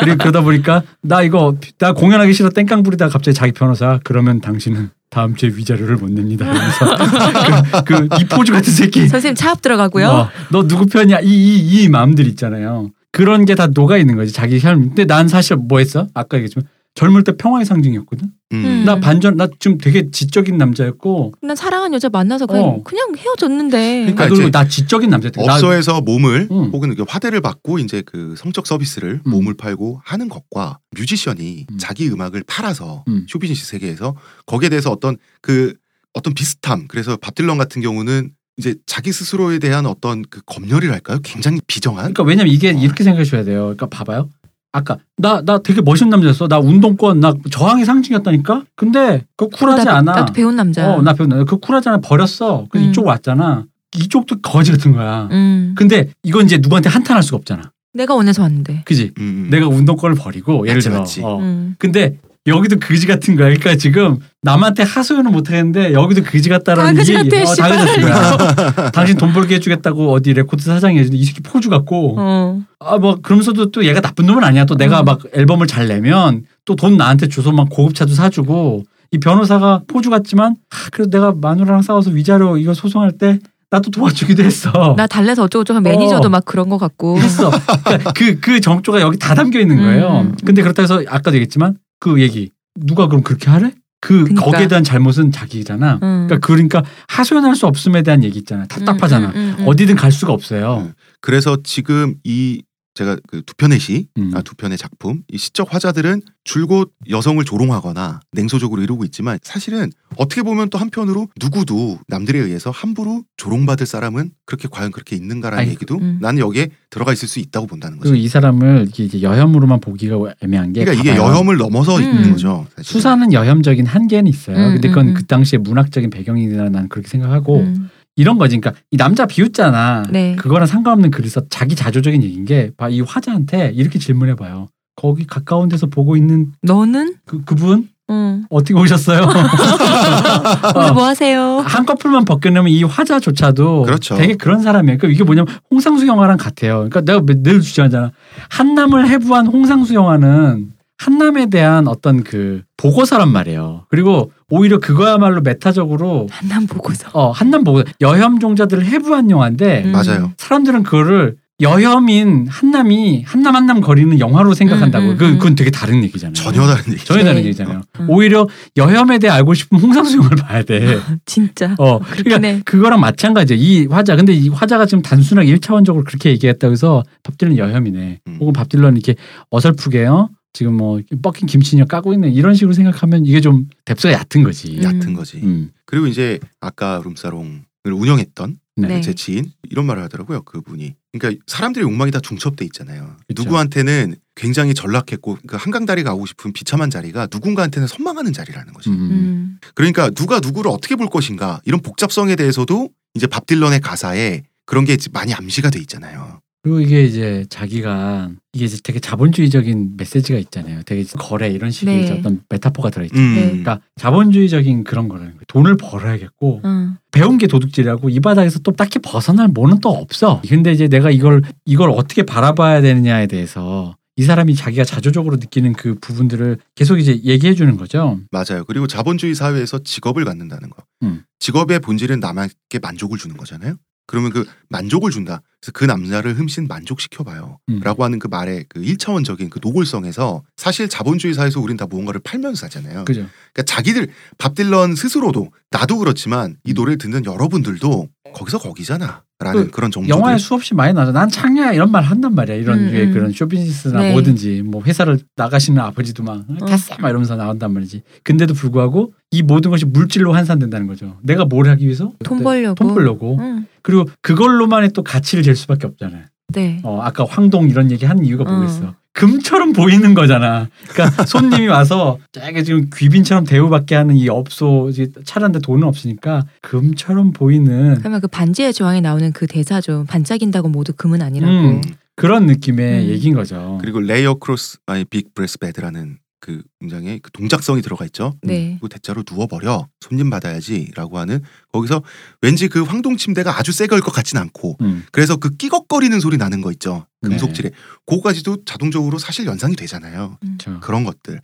그리고 그러다 보니까 나 이거 나 공연하기 싫어 땡깡 부리다가 갑자기 자기 변호사 그러면 당신은 다음 주에 위자료를 못 냅니다. 그래서 그, 그 이포주 같은 새끼 선생님 차압 들어가고요. 어, 너 누구 편이야? 이 이 이 마음들 있잖아요. 그런 게 다 녹아 있는 거지 자기 삶. 근데 난 사실 뭐 했어? 아까 얘기했지만 젊을 때 평화의 상징이었거든. 음. 음. 나 반전 나좀 되게 지적인 남자였고 난 사랑한 여자 만나서 그냥 어. 그냥 헤어졌는데. 그러니까 아, 그리고 이제 나 지적인 남자였다. 나- 업소에서 몸을 음. 혹은 화대를 받고 이제 그 성적 서비스를 음. 몸을 팔고 하는 것과 뮤지션이 음. 자기 음악을 팔아서 음. 쇼비즈니스 세계에서 거기에 대해서 어떤 그 어떤 비슷함 그래서 밥 딜런 같은 경우는 이제 자기 스스로에 대한 어떤 그 검열이랄까요 굉장히 비정한 그러니까 왜냐면 이게 어. 이렇게 생각해 줘야 돼요. 그러니까 봐봐요. 아까 나 나 되게 멋있는 남자였어. 나 운동권 나 저항의 상징이었다니까. 근데 그 쿨하지 나도, 않아. 나도 배운 남자. 어, 나 배운 그 쿨하지 않아 버렸어. 그래서 음. 이쪽 왔잖아. 이쪽도 거지 같은 거야. 음. 근데 이건 이제 누구한테 한탄할 수가 없잖아. 내가 원해서 왔는데. 그지? 음, 음. 내가 운동권을 버리고 예를 맞지, 들어. 맞지. 어. 음. 근데 여기도 그지 같은 거야. 그러니까 지금 남한테 하소연은 못 하겠는데 여기도 그지 같다라는 다 그지 같아, 어, 거야. 당신 돈 벌게 해주겠다고 어디 레코드 사장이 해주는데 이 새끼 포주 같고 어. 아뭐 그러면서도 또 얘가 나쁜 놈은 아니야. 또 내가 음. 막 앨범을 잘 내면 또 돈 나한테 줘서 막 고급차도 사주고 이 변호사가 포주 같지만 아, 그래도 내가 마누라랑 싸워서 위자료 이거 소송할 때 나도 도와주기도 했어. 나 달래서 어쩌고저쩌고 매니저도 어. 막 그런 거 같고. 했어. 그러니까 그, 그 정조가 여기 다 담겨 있는 거예요. 음. 근데 그렇다 해서 아까도 얘기했지만 그 얘기 누가 그럼 그렇게 하래? 그 그니까. 거기에 대한 잘못은 자기잖아. 음. 그러니까 그러니까 하소연할 수 없음에 대한 얘기 있잖아. 답답하잖아. 음, 음, 음, 음. 어디든 갈 수가 없어요. 음. 그래서 지금 이 제가 그 두 편의 시, 음. 아, 두 편의 작품, 이 시적 화자들은 줄곧 여성을 조롱하거나 냉소적으로 이루고 있지만 사실은 어떻게 보면 또 한편으로 누구도 남들에 의해서 함부로 조롱받을 사람은 그렇게 과연 그렇게 있는가라는 아니, 얘기도 음. 나는 여기에 들어가 있을 수 있다고 본다는 거죠. 이 사람을 이게 이제 여혐으로만 보기가 애매한 게 그러니까 이게. 여혐을 넘어서 음. 있는 거죠. 사실은. 수사는 여혐적인 한계는 있어요. 음, 근데 그건 음, 음. 그 당시에 문학적인 배경이라 난 그렇게 생각하고 음. 이런 거지. 그러니까 이 남자 비웃잖아. 네. 그거랑 상관없는 글에서 자기 자조적인 얘기인 게 이 화자한테 이렇게 질문해 봐요. 거기 가까운 데서 보고 있는 너는? 그 그분 응. 어떻게 오셨어요? 오늘 뭐 하세요? 한꺼풀만 벗겨내면 이 화자조차도 그렇죠. 되게 그런 사람이에요. 그러니까 이게 뭐냐면 홍상수 영화랑 같아요. 그러니까 내가 매- 늘 주장하잖아. 한남을 해부한 홍상수 영화는 한남에 대한 어떤 그 보고서란 말이에요. 그리고 오히려 그거야말로 메타적으로 한남 보고서. 어 한남 보고 여혐 종자들을 해부한 영화인데 음. 맞아요. 사람들은 그거를 여혐인 한남이 한남 한남 거리는 영화로 생각한다고. 음, 음, 그 음. 그건 되게 다른 얘기잖아요. 전혀 다른 얘기. 전혀 다른 네. 얘기잖아요. 음. 오히려 여혐에 대해 알고 싶으면 홍상수 영화를 봐야 돼. 진짜. 어, 그러니까 해. 그거랑 마찬가지예요. 이 화자. 근데 이 화자가 지금 단순하게 1차원적으로 그렇게 얘기했다고 해서 밥 딜런 여혐이네. 음. 혹은 밥 딜런 이렇게 어설프게요. 지금 뭐 뻑긴 김치녀 까고 있네. 이런 식으로 생각하면 이게 좀 뎁스가 얕은 거지. 음. 얕은 거지. 음. 그리고 이제 아까 룸사롱을 운영했던 네. 네. 제 지인 이런 말을 하더라고요. 그분이. 그러니까 사람들의 욕망이 다 중첩돼 있잖아요. 그쵸. 누구한테는 굉장히 전락했고 그 한강 다리 가고 싶은 비참한 자리가 누군가한테는 선망하는 자리라는 거지. 음. 음. 그러니까 누가 누구를 어떻게 볼 것인가 이런 복잡성에 대해서도 이제 밥 딜런의 가사에 그런 게 많이 암시가 돼 있잖아요. 그리고 이게 이제 자기가 이게 이제 되게 자본주의적인 메시지가 있잖아요. 되게 거래 이런 식의 네. 어떤 메타포가 들어있죠. 음. 네. 그러니까 자본주의적인 그런 거라는 거예요. 돈을 벌어야겠고 응. 배운 게 도둑질이라고 이 바닥에서 또 딱히 벗어날 뭐는 또 없어. 근데 이제 내가 이걸 이걸 어떻게 바라봐야 되느냐에 대해서 이 사람이 자기가 자조적으로 느끼는 그 부분들을 계속 이제 얘기해 주는 거죠. 맞아요. 그리고 자본주의 사회에서 직업을 갖는다는 거. 음. 직업의 본질은 남에게 만족을 주는 거잖아요. 그러면 그 만족을 준다. 그래서 그 남자를 흠씬 만족시켜봐요. 음. 라고 하는 그 말의 그 1차원적인 그 노골성에서 사실 자본주의 사회에서 우린 다 무언가를 팔면서 사잖아요. 그죠. 그러니까 자기들 밥 딜런 스스로도 나도 그렇지만 이 노래를 듣는 여러분들도 거기서 거기잖아. 라는 그 그, 런 정도들 영화에 수없이 많이 나죠. 난 창녀야 이런 말 한단 말이야. 이런 음, 류의 음. 그런 쇼비즈니스나 네. 뭐든지 뭐 회사를 나가시는 아버지도 막 어. 가싸 막 이러면서 나온단 말이지. 근데도 불구하고 이 모든 것이 물질로 환산된다는 거죠. 내가 뭘 하기 위해서 돈 벌려고. 돈 벌려고. 응. 그리고 그걸로만의 또 가치를 잴 수밖에 없잖아요. 네. 어, 아까 황동 이런 얘기 한 이유가 어. 뭐겠어? 금처럼 보이는 거잖아. 그러니까 손님이 와서 되게 지금 귀빈처럼 대우받게 하는 이 업소 이제 차렸는데 돈은 없으니까 금처럼 보이는 그러면 그 반지의 제왕에 나오는 그 대사죠. 반짝인다고 모두 금은 아니라고. 음, 그런 느낌의 음. 얘기인 거죠. 그리고 lay across 아니 big brass bed라는 그 문장에 그 동작성이 들어가 있죠. 네. 그 대자로 누워버려. 손님 받아야지라고 하는 거기서 왠지 그 황동 침대가 아주 새걸것 같진 않고 음, 그래서 그 끼걱거리는 소리 나는 거 있죠? 네. 금속질에. 그거까지도 자동적으로 사실 연상이 되잖아요. 그렇죠. 그런 것들.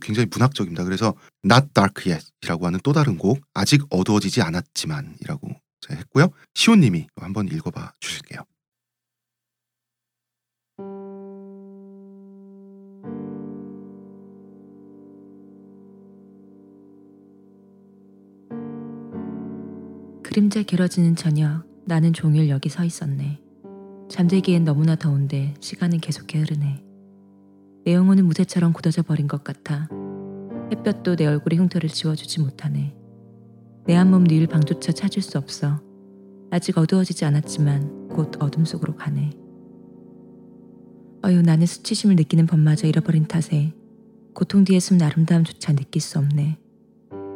굉장히 문학적입니다. 그래서 Not Dark Yet이라고 하는 또 다른 곡 아직 어두워지지 않았지만이라고 제가 했고요. 시온님이 한번 읽어봐 주실게요 그림자 길어지는 저녁 나는 종일 여기 서 있었네. 잠들기엔 너무나 더운데 시간은 계속해 흐르네. 내 영혼은 무쇠처럼 굳어져 버린 것 같아. 햇볕도 내 얼굴의 흉터를 지워주지 못하네. 내 한몸 뉘을 방조차 찾을 수 없어. 아직 어두워지지 않았지만 곧 어둠 속으로 가네. 어휴 나는 수치심을 느끼는 법마저 잃어버린 탓에 고통 뒤에 숨 아름다움조차 느낄 수 없네.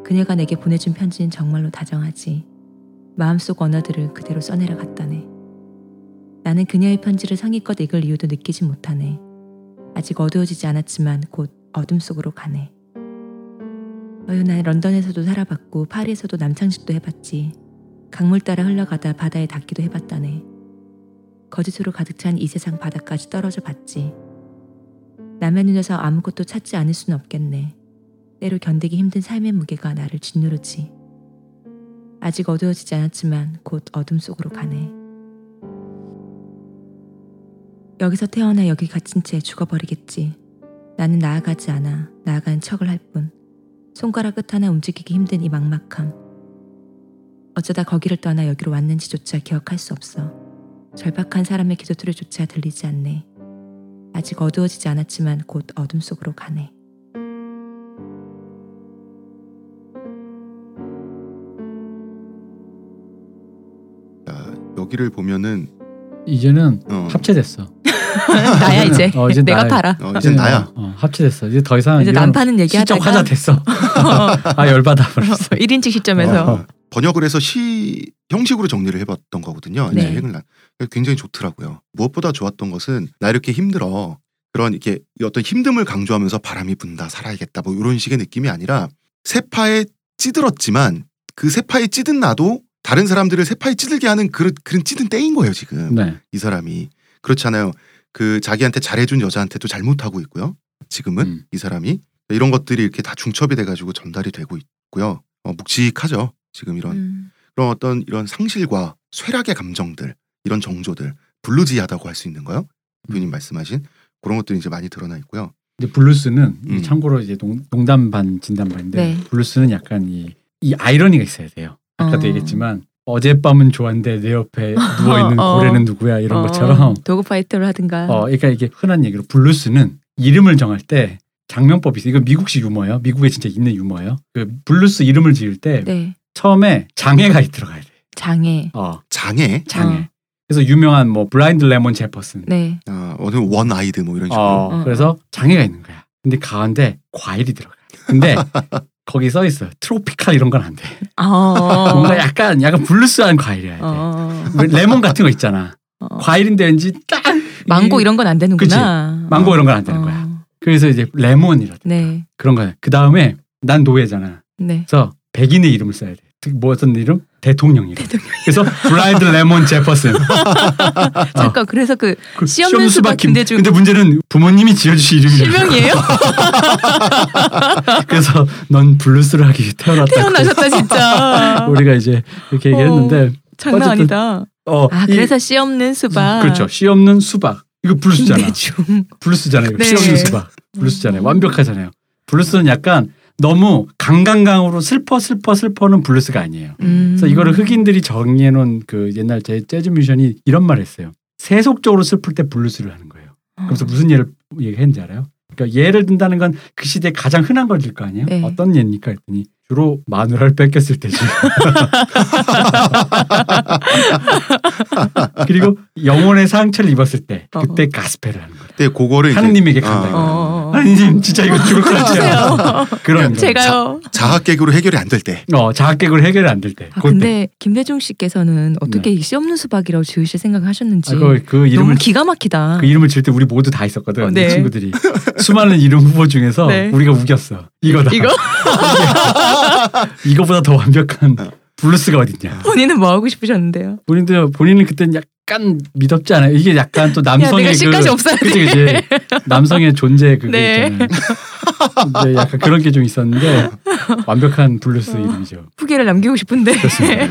그녀가 내게 보내준 편지는 정말로 다정하지. 마음속 언어들을 그대로 써내려 갔다네. 나는 그녀의 편지를 상의껏 읽을 이유도 느끼지 못하네. 아직 어두워지지 않았지만 곧 어둠 속으로 가네. 어휴, 난 런던에서도 살아봤고 파리에서도 남창식도 해봤지. 강물 따라 흘러가다 바다에 닿기도 해봤다네. 거짓으로 가득 찬 이 세상 바다까지 떨어져 봤지. 남의 눈에서 아무것도 찾지 않을 수는 없겠네. 때로 견디기 힘든 삶의 무게가 나를 짓누르지. 아직 어두워지지 않았지만 곧 어둠 속으로 가네. 여기서 태어나 여기 갇힌 채 죽어버리겠지. 나는 나아가지 않아. 나아가는 척을 할 뿐. 손가락 끝 하나 움직이기 힘든 이 막막함. 어쩌다 거기를 떠나 여기로 왔는지조차 기억할 수 없어. 절박한 사람의 기도소리조차 들리지 않네. 아직 어두워지지 않았지만 곧 어둠 속으로 가네. 여기를 보면은 이제는 어, 합체됐어. 나야 이제. 어, 이제 내가 나야. 팔아. 어, 이제 나야 어, 어, 합체됐어. 이제 더 이상 이제 이런 난파는 얘기 하다가 시적 화자 됐어. 아 열받아 버렸어. 1인칭 시점에서 어. 번역을 해서 시 형식으로 정리를 해봤던 거거든요. 이제 네. 난 굉장히 좋더라고요. 무엇보다 좋았던 것은 나 이렇게 힘들어 그런 이렇게 이 어떤 힘듦을 강조하면서 바람이 분다 살아야겠다 뭐 이런 식의 느낌이 아니라 세파에 찌들었지만 그 세파에 찌든 나도 다른 사람들을 세파에 찌들게 하는 그런 그런 찌든 때인 거예요 지금 네. 이 사람이 그렇잖아요. 그 자기한테 잘해준 여자한테도 잘못하고 있고요. 지금은 음. 이 사람이 이런 것들이 이렇게 다 중첩이 돼가지고 전달이 되고 있고요. 어, 묵직하죠. 지금 이런 음. 그런 어떤 이런 상실과 쇠락의 감정들 이런 정조들 bluesy하다고 할 수 있는 거요. 부님 음. 말씀하신 그런 것들이 이제 많이 드러나 있고요. 이제 블루스는 이 음. 참고로 이제 농, 농담 반 진담 반인데 네. 블루스는 약간 이, 이 아이러니가 있어야 돼요. 아까도 어. 얘기했지만 어젯밤은 좋았는데 내 옆에 누워 있는 어. 고래는 누구야 이런 어, 것처럼 dog fighter를 하든가. 어 그러니까 이게 흔한 얘기로 블루스는 이름을 정할 때 작명법이 있어요. 이거 미국식 유머예요. 미국에 진짜 있는 유머예요. 그 블루스 이름을 지을 때 네. 처음에 장애가 들어가야 돼. 장애. 어 장애, 장애. 어. 그래서 유명한 뭐 블라인드 레몬 제퍼슨. 네. 아, 어느 one-eyed 뭐 이런 식으로. 어, 어, 그래서 장애가 있는 거야. 근데 가운데 과일이 들어가. 근데 거기 써 있어. tropical 이런 건 안 돼. 어. 뭔가 약간 약간 블루스한 과일이야. 돼. 어. 왜 레몬 같은 거 있잖아. 어. 과일인데 왠지 딱 망고 이- 이런 건 안 되는구나. 망고 어. 이런 건 안 되는 어. 거야. 그래서 이제 레몬이라 네. 그런 거야. 그 다음에 난 노예잖아. 네. 그래서 백인의 이름을 써야 돼. 특- 뭐 어떤 이름? 대통령 이름. 그래서 블라인드 레몬 제퍼슨. 잠깐 그래서 그 그 시험는 수박 김대중. 근데 문제는 부모님이 지어주신 이름이야. 실명이에요? 그래서 넌 블루스를 하기 태어났다. 태어나셨다 진짜. 우리가 이제 이렇게 어. 얘기했는데 장난 어쨌든 아니다. 어, 아 이- 그래서 씨 없는 수박. 그렇죠. 씨 없는 수박. 이거 블루스잖아. 대충. 블루스잖아요. 네. 씨 없는 수박. 블루스잖아요. 완벽하잖아요. 블루스는 약간 너무 강강강으로 슬퍼 슬퍼 슬퍼는 블루스가 아니에요. 음. 그래서 이거를 흑인들이 정해놓은 그 옛날 제 재즈 뮤지션이 이런 말을 했어요. 세속적으로 슬플 때 블루스를 하는 거예요. 그래서 무슨 예를 얘기했는지 알아요? 그러니까 예를 든다는 건 그 시대에 가장 흔한 걸일 거 아니에요? 네. 어떤 예입니까? 했더니 주로 마누라를 뺏겼을 때지. 그리고 영혼의 상처를 입었을 때 그때 가스펠을 하는 거예요. 근데 그거를 하느님에게 아, 간다. 어. 하느님 진짜 이거 죽을 것 같아요. 그런 거. 제가요. 자학 개그로 해결이 안 될 때. 어 자학객으로 해결이 안 될 때. 아, 그때. 근데 김대중 씨께서는 어떻게 이씨 없는 수박이라고 지으실 생각하셨는지 아, 그, 그 이름을 너무 기가 막히다. 그 이름을 질때 우리 모두 다 있었거든. 어, 네. 친구들이 수많은 이름 후보 중에서 네. 우리가 우겼어. 이거다. 이거 이거보다 더 완벽한 블루스가 어딨냐. 본인은 뭐 하고 싶으셨는데요? 본인도 본인은 그때는 약간 믿었지 않아요? 이게 약간 또 야, 남성의 내가 씨까지 그 없어야 그치 돼. 그치 남성의 존재 그게 네. 있잖아요. 근데 약간 그런 게 좀 있었는데 완벽한 블루스 어. 이름이죠. 후기를 남기고 싶은데. 그렇습니다.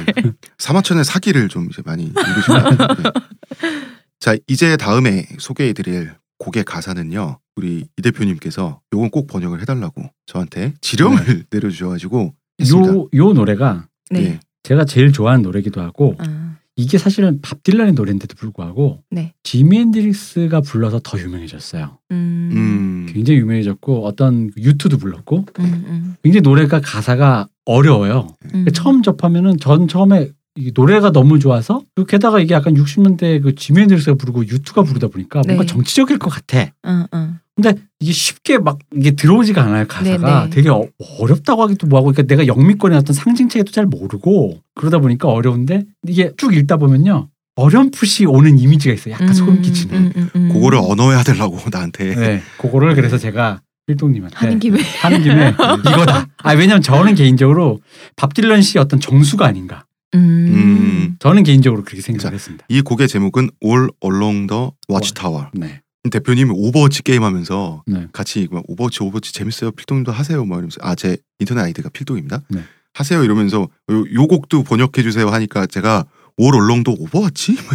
사마천의 사기를 좀 이제 많이 읽으시면. 자 이제 다음에 소개해드릴 곡의 가사는요. 우리 이 대표님께서 요건 꼭 번역을 해달라고 저한테 지령을 내려주셔가지고 했습니다. 요, 요 노래가 네. 예. 제가 제일 좋아하는 노래기도 하고 아, 이게 사실은 밥 딜런의 노래인데도 불구하고 네. 지미 헨드릭스가 불러서 더 유명해졌어요. 음, 음, 굉장히 유명해졌고 어떤 U2도 불렀고 음, 음, 굉장히 노래가 가사가 어려워요. 음. 처음 접하면은 전 처음에 이 노래가 너무 좋아서 그리고 게다가 이게 약간 60년대 그 지미 헨드릭스가 부르고 U2가 부르다 보니까 뭔가 네. 정치적일 것 같아. 어, 어. 근데 이게 쉽게 막 이게 들어오지가 않아요 가사가 네네. 되게 어, 어렵다고 하기도 뭐하고 그러니까 내가 영미권의 어떤 상징체계도 잘 모르고 그러다 보니까 어려운데 이게 쭉 읽다 보면요 어렴풋이 오는 이미지가 있어요 약간 소름 끼치는 음, 음, 음. 그거를 번역해달라고 나한테 네 그거를 그래서 제가 필동님한테 하는 김에 하는 김에 이거다 아 왜냐면 저는 개인적으로 밥 딜런 씨의 어떤 정수가 아닌가 음. 저는 개인적으로 그렇게 생각을 자, 했습니다. 이 곡의 제목은 All Along the Watchtower. 네. 대표님이 오버워치 게임하면서 네. 같이 막 오버워치 오버워치 재밌어요? 필동님도 하세요? 막 이러면서 아 제 인터넷 아이디가 필동입니다. 네. 하세요 이러면서 요, 요 곡도 번역해 주세요 하니까 제가 All Along the 오버워치?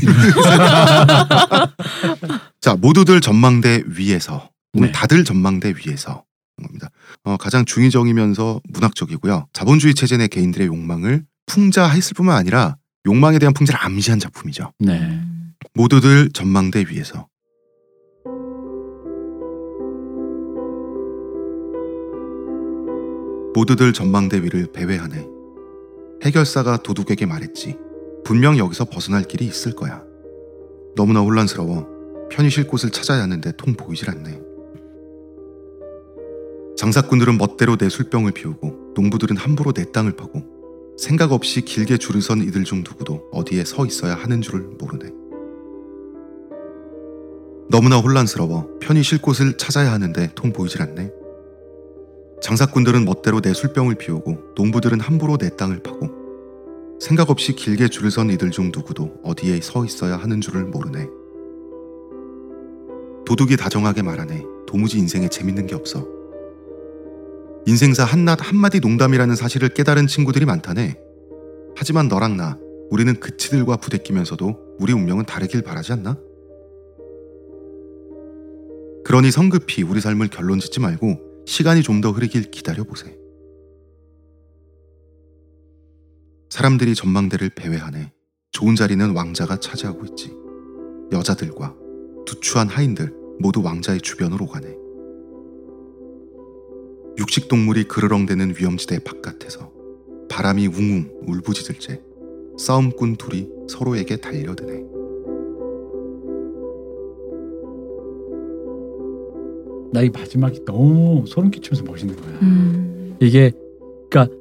자 모두들 전망대 위에서. 네. 다들 전망대 위에서. 겁니다. 어, 가장 중의적이면서 문학적이고요. 자본주의 체제 내 개인들의 욕망을 풍자했을 뿐만 아니라 욕망에 대한 풍자를 암시한 작품이죠 네. 모두들 전망대 위에서 모두들 전망대 위를 배회하네. 해결사가 도둑에게 말했지. 분명 여기서 벗어날 길이 있을 거야. 너무나 혼란스러워. 편히 쉴 곳을 찾아야 하는데 통 보이질 않네. 장사꾼들은 멋대로 내 술병을 피우고 농부들은 함부로 내 땅을 파고 생각 없이 길게 줄을 선 이들 중 누구도 어디에 서 있어야 하는 줄을 모르네. 너무나 혼란스러워 편히 쉴 곳을 찾아야 하는데 통 보이질 않네. 장사꾼들은 멋대로 내 술병을 피우고 농부들은 함부로 내 땅을 파고 생각 없이 길게 줄을 선 이들 중 누구도 어디에 서 있어야 하는 줄을 모르네. 도둑이 다정하게 말하네. 도무지 인생에 재밌는 게 없어. 인생사 한낱 한마디 농담이라는 사실을 깨달은 친구들이 많다네. 하지만 너랑 나, 우리는 그치들과 부대끼면서도 우리 운명은 다르길 바라지 않나? 그러니 성급히 우리 삶을 결론 짓지 말고 시간이 좀 더 흐르길 기다려보세. 사람들이 전망대를 배회하네. 좋은 자리는 왕자가 차지하고 있지. 여자들과 두추한 하인들 모두 왕자의 주변으로 가네. 육식동물이 그르렁대는 위험지대 바깥에서 바람이 웅웅 울부짖을 때 싸움꾼 둘이 서로에게 달려드네. 나 이 마지막이 너무 소름 끼치면서 멋있는 거야 음. 이게 그러니까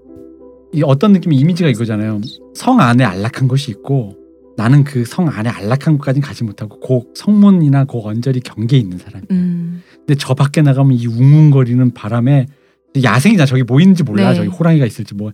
이 어떤 느낌의 이미지가 이거잖아요. 성 안에 안락한 것이 있고 나는 그 성 안에 안락한 것까지는 가지 못하고 그 성문이나 그 언저리 경계에 있는 사람이야. 음. 근데 저 밖에 나가면 이 웅웅거리는 바람에 야생이잖아. 저기 뭐 있는지 몰라. 네. 저기 호랑이가 있을지 뭐.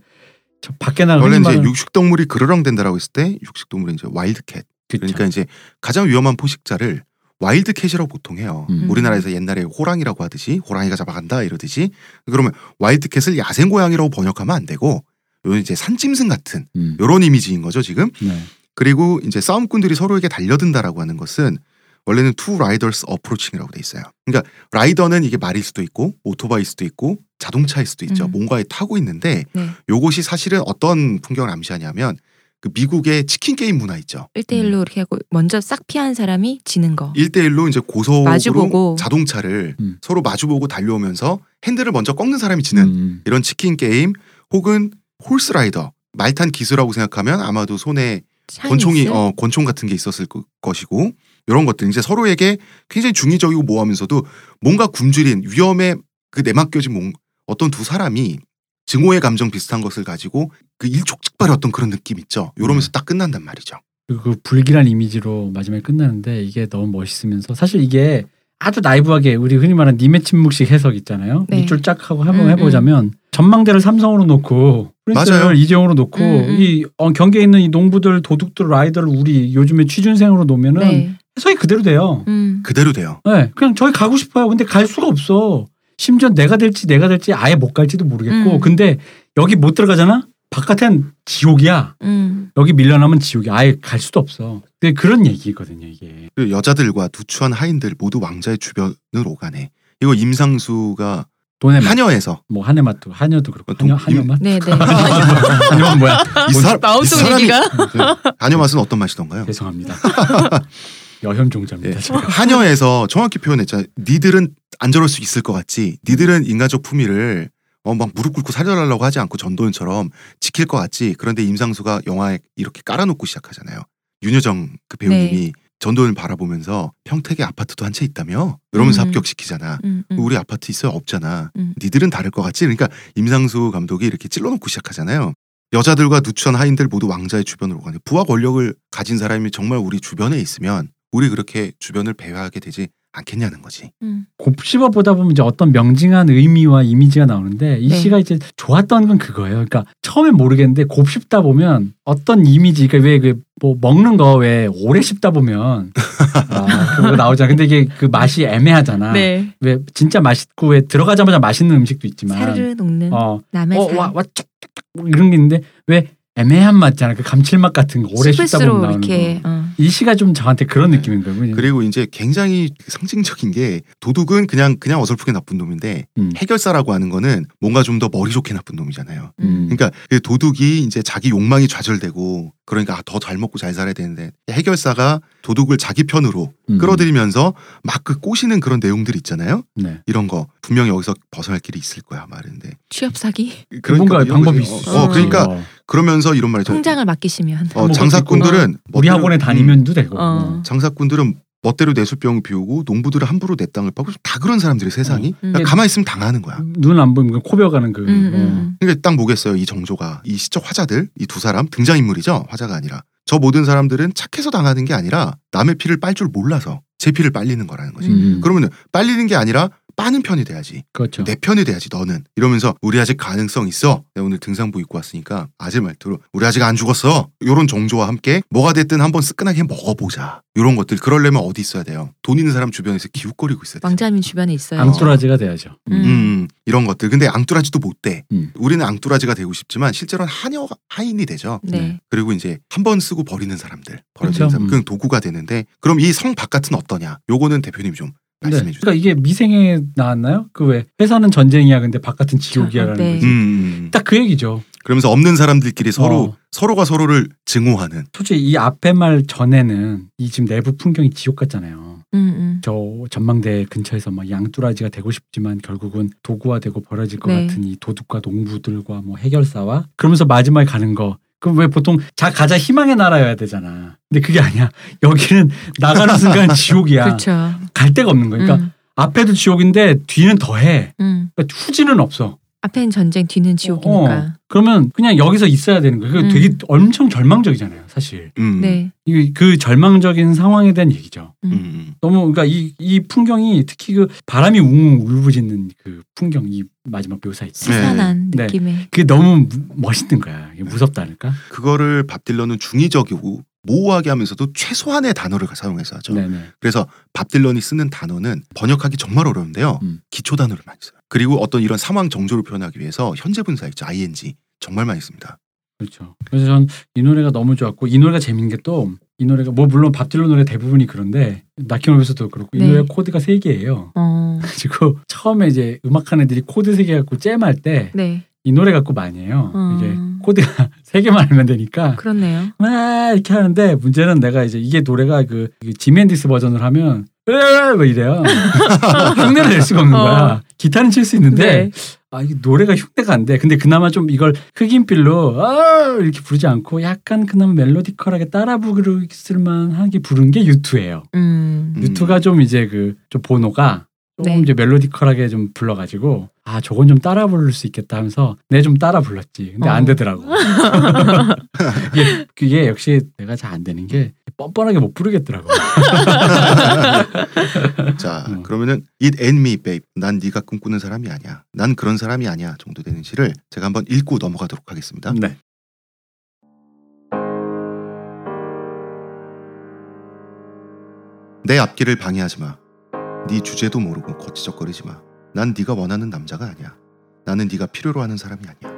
저 밖에 나가면 원래 이제 흔히 말하는- 육식 동물이 그르렁댄다라고 했을 때 육식 동물은 이제 와일드캣. 그쵸. 그러니까 이제 가장 위험한 포식자를 wildcat이라고 보통 해요. 음. 우리나라에서 옛날에 호랑이라고 하듯이 호랑이가 잡아간다 이러듯이 그러면 wildcat을 야생 고양이라고 번역하면 안 되고 요 이제 산짐승 같은 음. 요런 이미지인 거죠 지금. 네. 그리고 이제 싸움꾼들이 서로에게 달려든다라고 하는 것은 원래는 two riders approaching이라고 돼 있어요. 그러니까 rider는 이게 말일 수도 있고 오토바이일 수도 있고 자동차일 수도 있죠. 음. 뭔가에 타고 있는데 네. 요것이 사실은 어떤 풍경을 암시하냐면 그 미국의 치킨 게임 문화 있죠. 1대1로 이렇게 하고 먼저 싹 피한 사람이 지는 거. 1대1로 이제 고속으로 마주보고. 자동차를 음. 서로 마주보고 달려오면서 핸들을 먼저 꺾는 사람이 지는 음. 이런 치킨 게임 혹은 horse rider 말탄 기수라고 생각하면 아마도 손에 권총이? 어 권총 같은 게 있었을 거- 것이고 이런 것들 이제 서로에게 굉장히 중의적이고 모호하면서도 뭔가 굶주린 위험에 그 내맡겨진 뭔- 어떤 두 사람이 증오의 감정 비슷한 것을 가지고 그 일촉즉발의 어떤 그런 느낌 있죠. 이러면서 음. 딱 끝난단 말이죠. 그 불길한 이미지로 마지막에 끝나는데 이게 너무 멋있으면서 사실 이게 아주 나이브하게 우리 흔히 말하는 님의 침묵식 해석 있잖아요. 네. 밑줄 쫙 하고 한번 음, 해보자면 전망대를 삼성으로 놓고. 프린스를 이재용으로 놓고 음, 음. 이 어, 경계에 있는 이 농부들 도둑들 라이더를 우리 요즘에 취준생으로 놓으면은 네. 해석이 그대로 돼요. 음. 그대로 돼요. 네, 그냥 저기 가고 싶어요. 근데 갈 수가 없어. 심지어 내가 될지 내가 될지 아예 못 갈지도 모르겠고. 음. 근데 여기 못 들어가잖아. 바깥엔 지옥이야. 음. 여기 밀려나면 지옥이야. 아예 갈 수도 없어. 근데 그런 얘기거든요, 이게. 그 여자들과 누추한 하인들 모두 왕자의 주변을 오가네. 이거 임상수가 돈에 맞, 한여에서 뭐 한해 맛도 한여도 그렇고 동- 한여 한여 맛 네, 네. 한여맛 뭐야? 이, 사, 이 마음속 얘기가 네. 한여 맛은 어떤 맛이던가요? 죄송합니다. 여혐 종자입니다. 예. 제가. 한여에서 정확히 표현했잖아요. 니들은 안 저럴 수 있을 것 같지. 니들은 인간적 품위를 어, 막 무릎 꿇고 살려달라고 하지 않고 전도연처럼 지킬 것 같지. 그런데 임상수가 영화에 이렇게 깔아놓고 시작하잖아요. 윤여정 그 배우님이 네. 전도연 바라보면서 평택에 아파트도 한 채 있다며? 이러면서 음. 합격시키잖아. 음, 음. 우리 아파트 있어요? 없잖아. 음. 니들은 다를 것 같지? 그러니까 임상수 감독이 이렇게 찔러놓고 시작하잖아요. 여자들과 누추한 하인들 모두 왕자의 주변으로 가는 부와 권력을 가진 사람이 정말 우리 주변에 있으면 우리 그렇게 주변을 배회하게 되지 않겠냐는 거지. 음. 곱씹어 보다 보면 이제 어떤 명징한 의미와 이미지가 나오는데 이 네. 씨가 이제 좋았던 건 그거예요. 그러니까 처음엔 모르겠는데 곱씹다 보면 어떤 이미지, 그러니까 왜그 뭐 먹는 거 왜 오래 씹다 보면 아, 그거 나오잖아. 근데 이게 그 맛이 애매하잖아. 네. 왜 진짜 맛있고 왜 들어가자마자 맛있는 음식도 있지만 사르르 녹는 어, 남의 어, 삶. 와, 와, 쫙쫙쫙 이런 게 있는데 왜 애매한 맛잖아. 그 감칠맛 같은 거 오래 씹다 보면 나오는 이렇게 거. 어. 이 씨가 좀 저한테 그런 느낌인 거예요. 그냥. 그리고 이제 굉장히 상징적인 게 도둑은 그냥 그냥 어설프게 나쁜 놈인데 음. 해결사라고 하는 거는 뭔가 좀 더 머리 좋게 나쁜 놈이잖아요. 음. 그러니까 그 도둑이 이제 자기 욕망이 좌절되고 그러니까 아, 더잘 먹고 잘 살아야 되는데 해결사가 도둑을 자기 편으로 음. 끌어들이면서 막 그 꼬시는 그런 내용들 있잖아요. 네. 이런 거 분명히 여기서 벗어날 길이 있을 거야 말인데. 취업 사기 뭔가 이런 방법이. 있어. 어, 그러니까 어. 그러면서 이런 말이죠. 통장을 맡기시면 어, 수 장사꾼들은 우리 멋대로- 학원에 음, 다니면도 되고. 어. 장사꾼들은 멋대로 내수병 비우고 농부들은 함부로 내 땅을 파고 다 그런 사람들이 세상이 음. 그냥 가만히 있으면 당하는 거야. 눈 안 보이면 코 베어가는 그. 음, 음, 어. 음. 그러니까 딱 보겠어요 이 정조가 이 시적 화자들 이 두 사람 등장 인물이죠 화자가 아니라 저 모든 사람들은 착해서 당하는 게 아니라 남의 피를 빨 줄 몰라서 제 피를 빨리는 거라는 거지. 음. 그러면 빨리는 게 아니라 빠는 편이 돼야지. 그렇죠. 내 편이 돼야지 너는 이러면서 우리 아직 가능성 있어 내가 오늘 등산부 입고 왔으니까 아재 말투로 우리 아직 안 죽었어 요런 정조와 함께 뭐가 됐든 한번 쓰끈하게 먹어보자 요런 것들 그러려면 어디 있어야 돼요 돈 있는 사람 주변에서 기웃거리고 있어야 돼 왕자님 주변에 있어요. 앙뚜라지가 돼야죠. 음. 음, 음, 이런 것들 근데 앙뚜라지도 못 돼 음. 우리는 앙뚜라지가 되고 싶지만 실제로는 한여 하인이 되죠 네. 그리고 이제 한 번 쓰고 버리는 사람들 버리는 그렇죠. 사람 음. 그냥 도구가 되는데 그럼 이 성 바깥은 어 떠냐 요거는 대표님 좀 네. 말씀해 주세요 그러니까 이게 미생에 나왔나요? 그 왜 회사는 전쟁이야, 근데 바깥은 지옥이야라는 네. 거지. 음, 음. 딱그 얘기죠. 그러면서 없는 사람들끼리 서로 어. 서로가 서로를 증오하는 솔직히 이 앞에 말 전에는 이 지금 내부 풍경이 지옥 같잖아요. 음, 음. 저 전망대 근처에서 막 양뚜라지가 되고 싶지만 결국은 도구화되고 버려질 것 네. 같은 이 도둑과 농부들과 뭐 해결사와 그러면서 마지막에 가는 거. 그럼 왜 보통 자 가자 희망의 나라여야 되잖아. 근데 그게 아니야. 여기는 나가는 순간 지옥이야. 그렇죠. 갈 데가 없는 거니까 그러니까 음, 앞에도 지옥인데 뒤는 더해. 음. 그러니까 후지는 없어. 앞에는 전쟁, 뒤는 지옥이니까. 어, 그러면 그냥 여기서 있어야 되는 거예요. 그게 음. 되게 엄청 절망적이잖아요, 사실. 음. 네. 이그 절망적인 상황에 대한 얘기죠. 음, 음. 너무 그러니까 이, 이 풍경이 특히 그 바람이 웅웅 울부짖는 그 풍경 이 마지막 묘사 있지. 스산한 네. 느낌의. 그게 너무 무- 멋있는 거야. 무섭다니까. 그거를 밥 딜런은 중의적이고 모호하게 하면서도 최소한의 단어를 사용해서 하죠. 네네. 그래서 밥 딜런이 쓰는 단어는 번역하기 정말 어려운데요. 음. 기초 단어를 많이 써요. 그리고 어떤 이런 상황 정조를 표현하기 위해서 현재 분사 있죠. ing 정말 많이 씁니다. 그렇죠. 그래서 전 이 노래가 너무 좋았고 이 노래가 재밌는 게 또 이 노래가 뭐 물론 밥 딜런 노래 대부분이 그런데 Knockin' on Heaven's도 그렇고 이 네. 노래 코드가 세 개예요. 어. 그리고 처음에 이제 음악하는 애들이 코드 세 개 갖고 jam할 때 이 네. 노래 갖고 많이 해요. 음. 이게 코드가 세 개만 알면 되니까 그렇네요. 막 이렇게 하는데 문제는 내가 이제 이게 노래가 그 지멘디스 버전을 하면 뭐 이래요. 흉내를 낼 수가 없는 거야. 어. 기타는 칠 수 있는데 네. 아 이게 노래가 흉내가 안 돼. 근데 그나마 좀 이걸 흑인필로 아 이렇게 부르지 않고 약간 그나마 멜로디컬하게 따라 부르실만 하게 부른 게 유투예요. 음. 음. 유투가 좀 이제 그 좀 보노가 좀 네. 이제 멜로디컬하게 좀 불러가지고 아 저건 좀 따라 부를 수 있겠다 하면서 내 좀 따라 불렀지. 근데 어. 안 되더라고. 이게, 그게 역시 내가 잘 안 되는 게 뻔뻔하게 못 부르겠더라고. 자, 음. 그러면은 It and me, babe. 난 네가 꿈꾸는 사람이 아니야. 난 그런 사람이 아니야. 정도 되는 시를 제가 한번 읽고 넘어가도록 하겠습니다. 네. 내 앞길을 방해하지 마. 네 주제도 모르고 거치적거리지 마. 난 네가 원하는 남자가 아니야. 나는 네가 필요로 하는 사람이 아니야.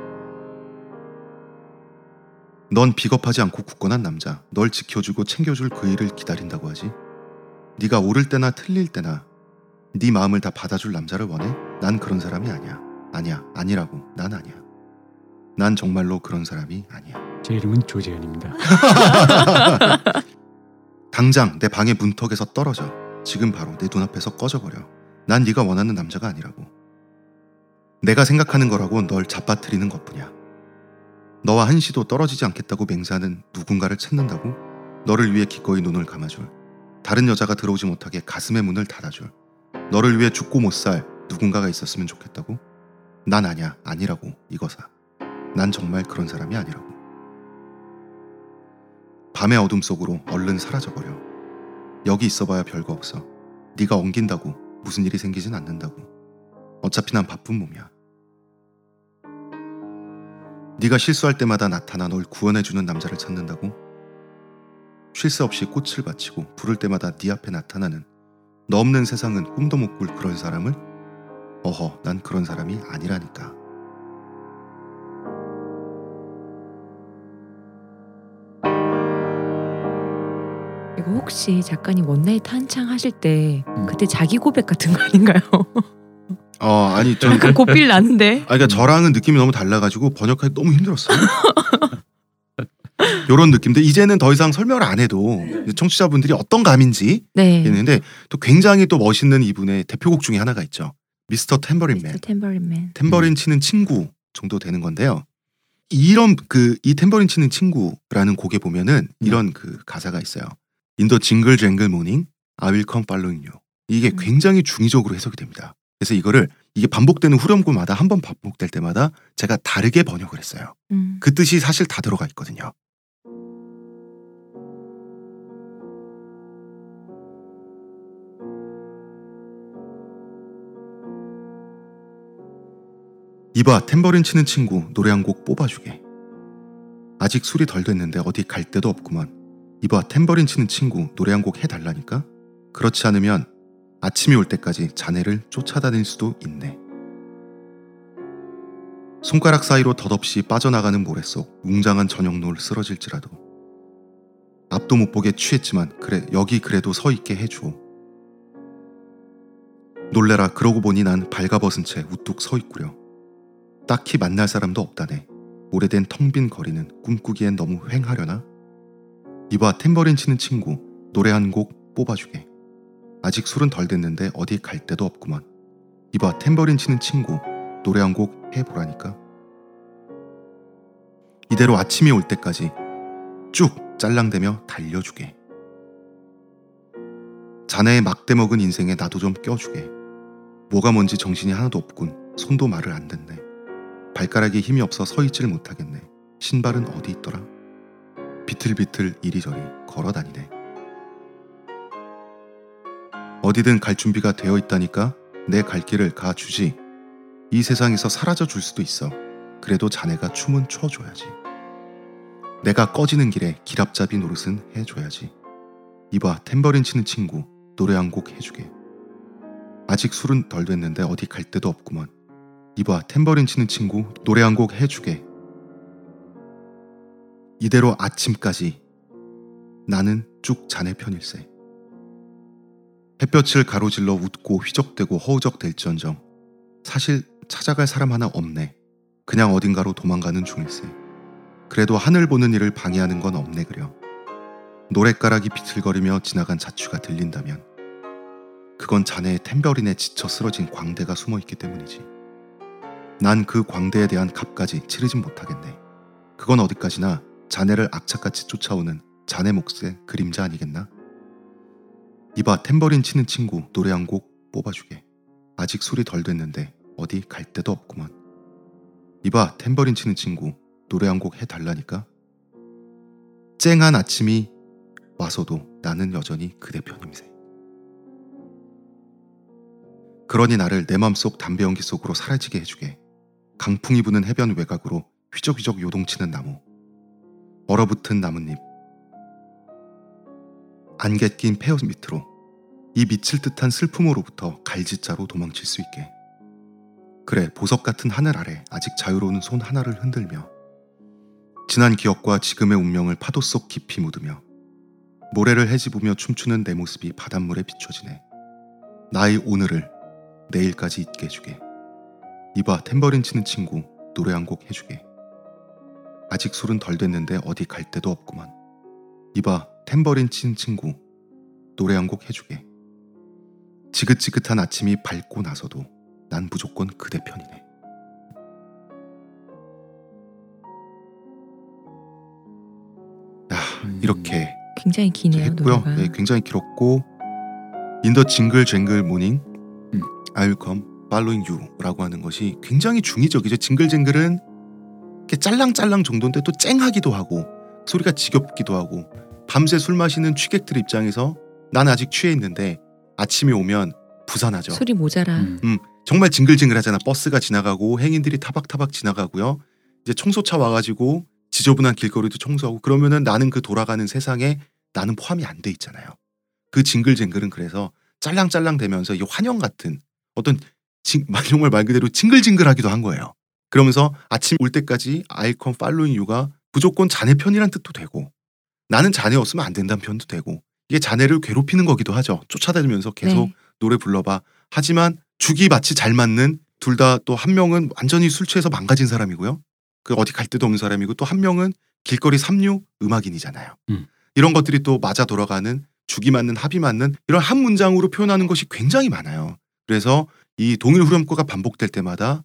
넌 비겁하지 않고 굳건한 남자. 널 지켜주고 챙겨줄 그 일을 기다린다고 하지. 네가 옳을 때나 틀릴 때나 네 마음을 다 받아줄 남자를 원해? 난 그런 사람이 아니야. 아니야. 아니라고. 난 아니야. 난 정말로 그런 사람이 아니야. 제 이름은 조재현입니다. 당장 내 방의 문턱에서 떨어져. 지금 바로 내 눈앞에서 꺼져버려. 난 네가 원하는 남자가 아니라고. 내가 생각하는 거라고 널 잡아뜨리는 것뿐이야. 너와 한시도 떨어지지 않겠다고 맹세하는 누군가를 찾는다고? 너를 위해 기꺼이 눈을 감아줄. 다른 여자가 들어오지 못하게 가슴의 문을 닫아줄. 너를 위해 죽고 못 살 누군가가 있었으면 좋겠다고? 난 아니야. 아니라고. 이거사. 난 정말 그런 사람이 아니라고. 밤의 어둠 속으로 얼른 사라져버려. 여기 있어봐야 별거 없어. 네가 엉긴다고 무슨 일이 생기진 않는다고. 어차피 난 바쁜 몸이야. 네가 실수할 때마다 나타나 널 구원해주는 남자를 찾는다고? 쉴 새 없이 꽃을 바치고 부를 때마다 네 앞에 나타나는 너 없는 세상은 꿈도 못 꿀 그런 사람을? 어허, 난 그런 사람이 아니라니까. 이거 혹시 작가님 one night 한창 하실 때 음. 그때 자기 고백 같은 거 아닌가요? 어, 아니 좀 약간 고 feel 나는데. 아, 그러니까 저랑은 느낌이 너무 달라가지고 번역하기 너무 힘들었어요. 요런 느낌인데 이제는 더 이상 설명을 안 해도 청취자분들이 어떤 감인지 네. 있는데 또 굉장히 또 멋있는 이분의 대표곡 중에 하나가 있죠. Mr. Tambourine Man. Tambourine Man. 탬버린 치는 친구 정도 되는 건데요. 이런 그 이 탬버린 치는 친구라는 곡에 보면은 이런 그 가사가 있어요. In the jingle jangle morning, I will come following you. 이게 음. 굉장히 중의적으로 해석이 됩니다. 그래서 이거를 이게 반복되는 후렴구마다 한 번 반복될 때마다 제가 다르게 번역을 했어요. 음. 그 뜻이 사실 다 들어가 있거든요. 이봐 탬버린 치는 친구 노래 한 곡 뽑아주게. 아직 술이 덜 됐는데 어디 갈 데도 없구만. 이봐 탬버린 치는 친구 노래 한 곡 해달라니까? 그렇지 않으면 아침이 올 때까지 자네를 쫓아다닐 수도 있네. 손가락 사이로 덧없이 빠져나가는 모래 속 웅장한 저녁 노을 쓰러질지라도 앞도 못 보게 취했지만 그래 여기 그래도 서 있게 해주오. 놀래라 그러고 보니 난 발가벗은 채 우뚝 서 있구려. 딱히 만날 사람도 없다네. 오래된 텅 빈 거리는 꿈꾸기엔 너무 휑하려나? 이봐 탬버린 치는 친구 노래 한 곡 뽑아주게. 아직 술은 덜 됐는데 어디 갈 데도 없구만. 이봐 탬버린 치는 친구 노래 한 곡 해보라니까. 이대로 아침이 올 때까지 쭉 짤랑대며 달려주게. 자네의 막대 먹은 인생에 나도 좀 껴주게. 뭐가 뭔지 정신이 하나도 없군. 손도 말을 안 듣네. 발가락에 힘이 없어 서 있질 못하겠네. 신발은 어디 있더라? 비틀비틀 이리저리 걸어 다니네. 어디든 갈 준비가 되어 있다니까 내 갈 길을 가 주지. 이 세상에서 사라져 줄 수도 있어. 그래도 자네가 춤은 춰줘야지. 내가 꺼지는 길에 길 앞잡이 노릇은 해줘야지. 이봐 탬버린 치는 친구 노래 한 곡 해주게. 아직 술은 덜 됐는데 어디 갈 데도 없구먼. 이봐 탬버린 치는 친구 노래 한 곡 해주게. 이대로 아침까지 나는 쭉 자네 편일세. 햇볕을 가로질러 웃고 휘적대고 허우적댈지언정 사실 찾아갈 사람 하나 없네. 그냥 어딘가로 도망가는 중일세. 그래도 하늘 보는 일을 방해하는 건 없네 그려. 노랫가락이 비틀거리며 지나간 자취가 들린다면 그건 자네의 템버린에 지쳐 쓰러진 광대가 숨어 있기 때문이지. 난 그 광대에 대한 값까지 치르진 못하겠네. 그건 어디까지나 자네를 악착같이 쫓아오는 자네 몫의 그림자 아니겠나? 이봐 템버린 치는 친구 노래 한 곡 뽑아주게. 아직 술이 덜 됐는데 어디 갈 데도 없구먼. 이봐 템버린 치는 친구 노래 한 곡 해달라니까. 쨍한 아침이 와서도 나는 여전히 그대 편임세. 그러니 나를 내 맘속 담배 연기 속으로 사라지게 해주게. 강풍이 부는 해변 외곽으로 휘적휘적 요동치는 나무. 얼어붙은 나뭇잎. 안개 낀 폐허 밑으로 이 미칠 듯한 슬픔으로부터 갈짓자로 도망칠 수 있게. 그래 보석 같은 하늘 아래 아직 자유로운 손 하나를 흔들며 지난 기억과 지금의 운명을 파도 속 깊이 묻으며 모래를 헤집으며 춤추는 내 모습이 바닷물에 비춰지네. 나의 오늘을 내일까지 있게 해주게. 이봐 탬버린 치는 친구 노래 한 곡 해주게. 아직 술은 덜 됐는데 어디 갈 데도 없구만. 이봐 탬버린 치는 친구 노래 한 곡 해주게. 지긋지긋한 아침이 밝고 나서도 난 무조건 그대 편이네. 아, 음. 이렇게 굉장히 기네요 했고요. 노래가. 네, 굉장히 길었고 In the jingle jangle morning 음. I'll come following you라고 하는 것이 굉장히 중의적이죠. 징글징글은 이렇게 짤랑짤랑 정도인데 또 쨍하기도 하고 소리가 지겹기도 하고 밤새 술 마시는 취객들 입장에서 난 아직 취해 있는데 아침이 오면 부산하죠. 술이 모자라. 음. 정말 징글징글하잖아. 버스가 지나가고 행인들이 타박타박 지나가고요. 이제 청소차 와가지고 지저분한 길거리도 청소하고 그러면은 나는 그 돌아가는 세상에 나는 포함이 안 돼 있잖아요. 그 징글징글은 그래서 짤랑짤랑 되면서 이 환영 같은 어떤 징, 정말 말 그대로 징글징글하기도 한 거예요. 그러면서 아침 올 때까지 아이콘 팔로잉 유가 무조건 자네 편이란 뜻도 되고 나는 자네 없으면 안 된다는 편도 되고 이게 자네를 괴롭히는 거기도 하죠. 쫓아다니면서 계속 네. 노래 불러봐. 하지만 죽이 마치 잘 맞는 둘 다 또 한 명은 완전히 술 취해서 망가진 사람이고요. 그 어디 갈 데도 없는 사람이고 또 한 명은 길거리 삼류 음악인이잖아요. 음. 이런 것들이 또 맞아 돌아가는 죽이 맞는 합이 맞는 이런 한 문장으로 표현하는 것이 굉장히 많아요. 그래서 이 동일 후렴구가 반복될 때마다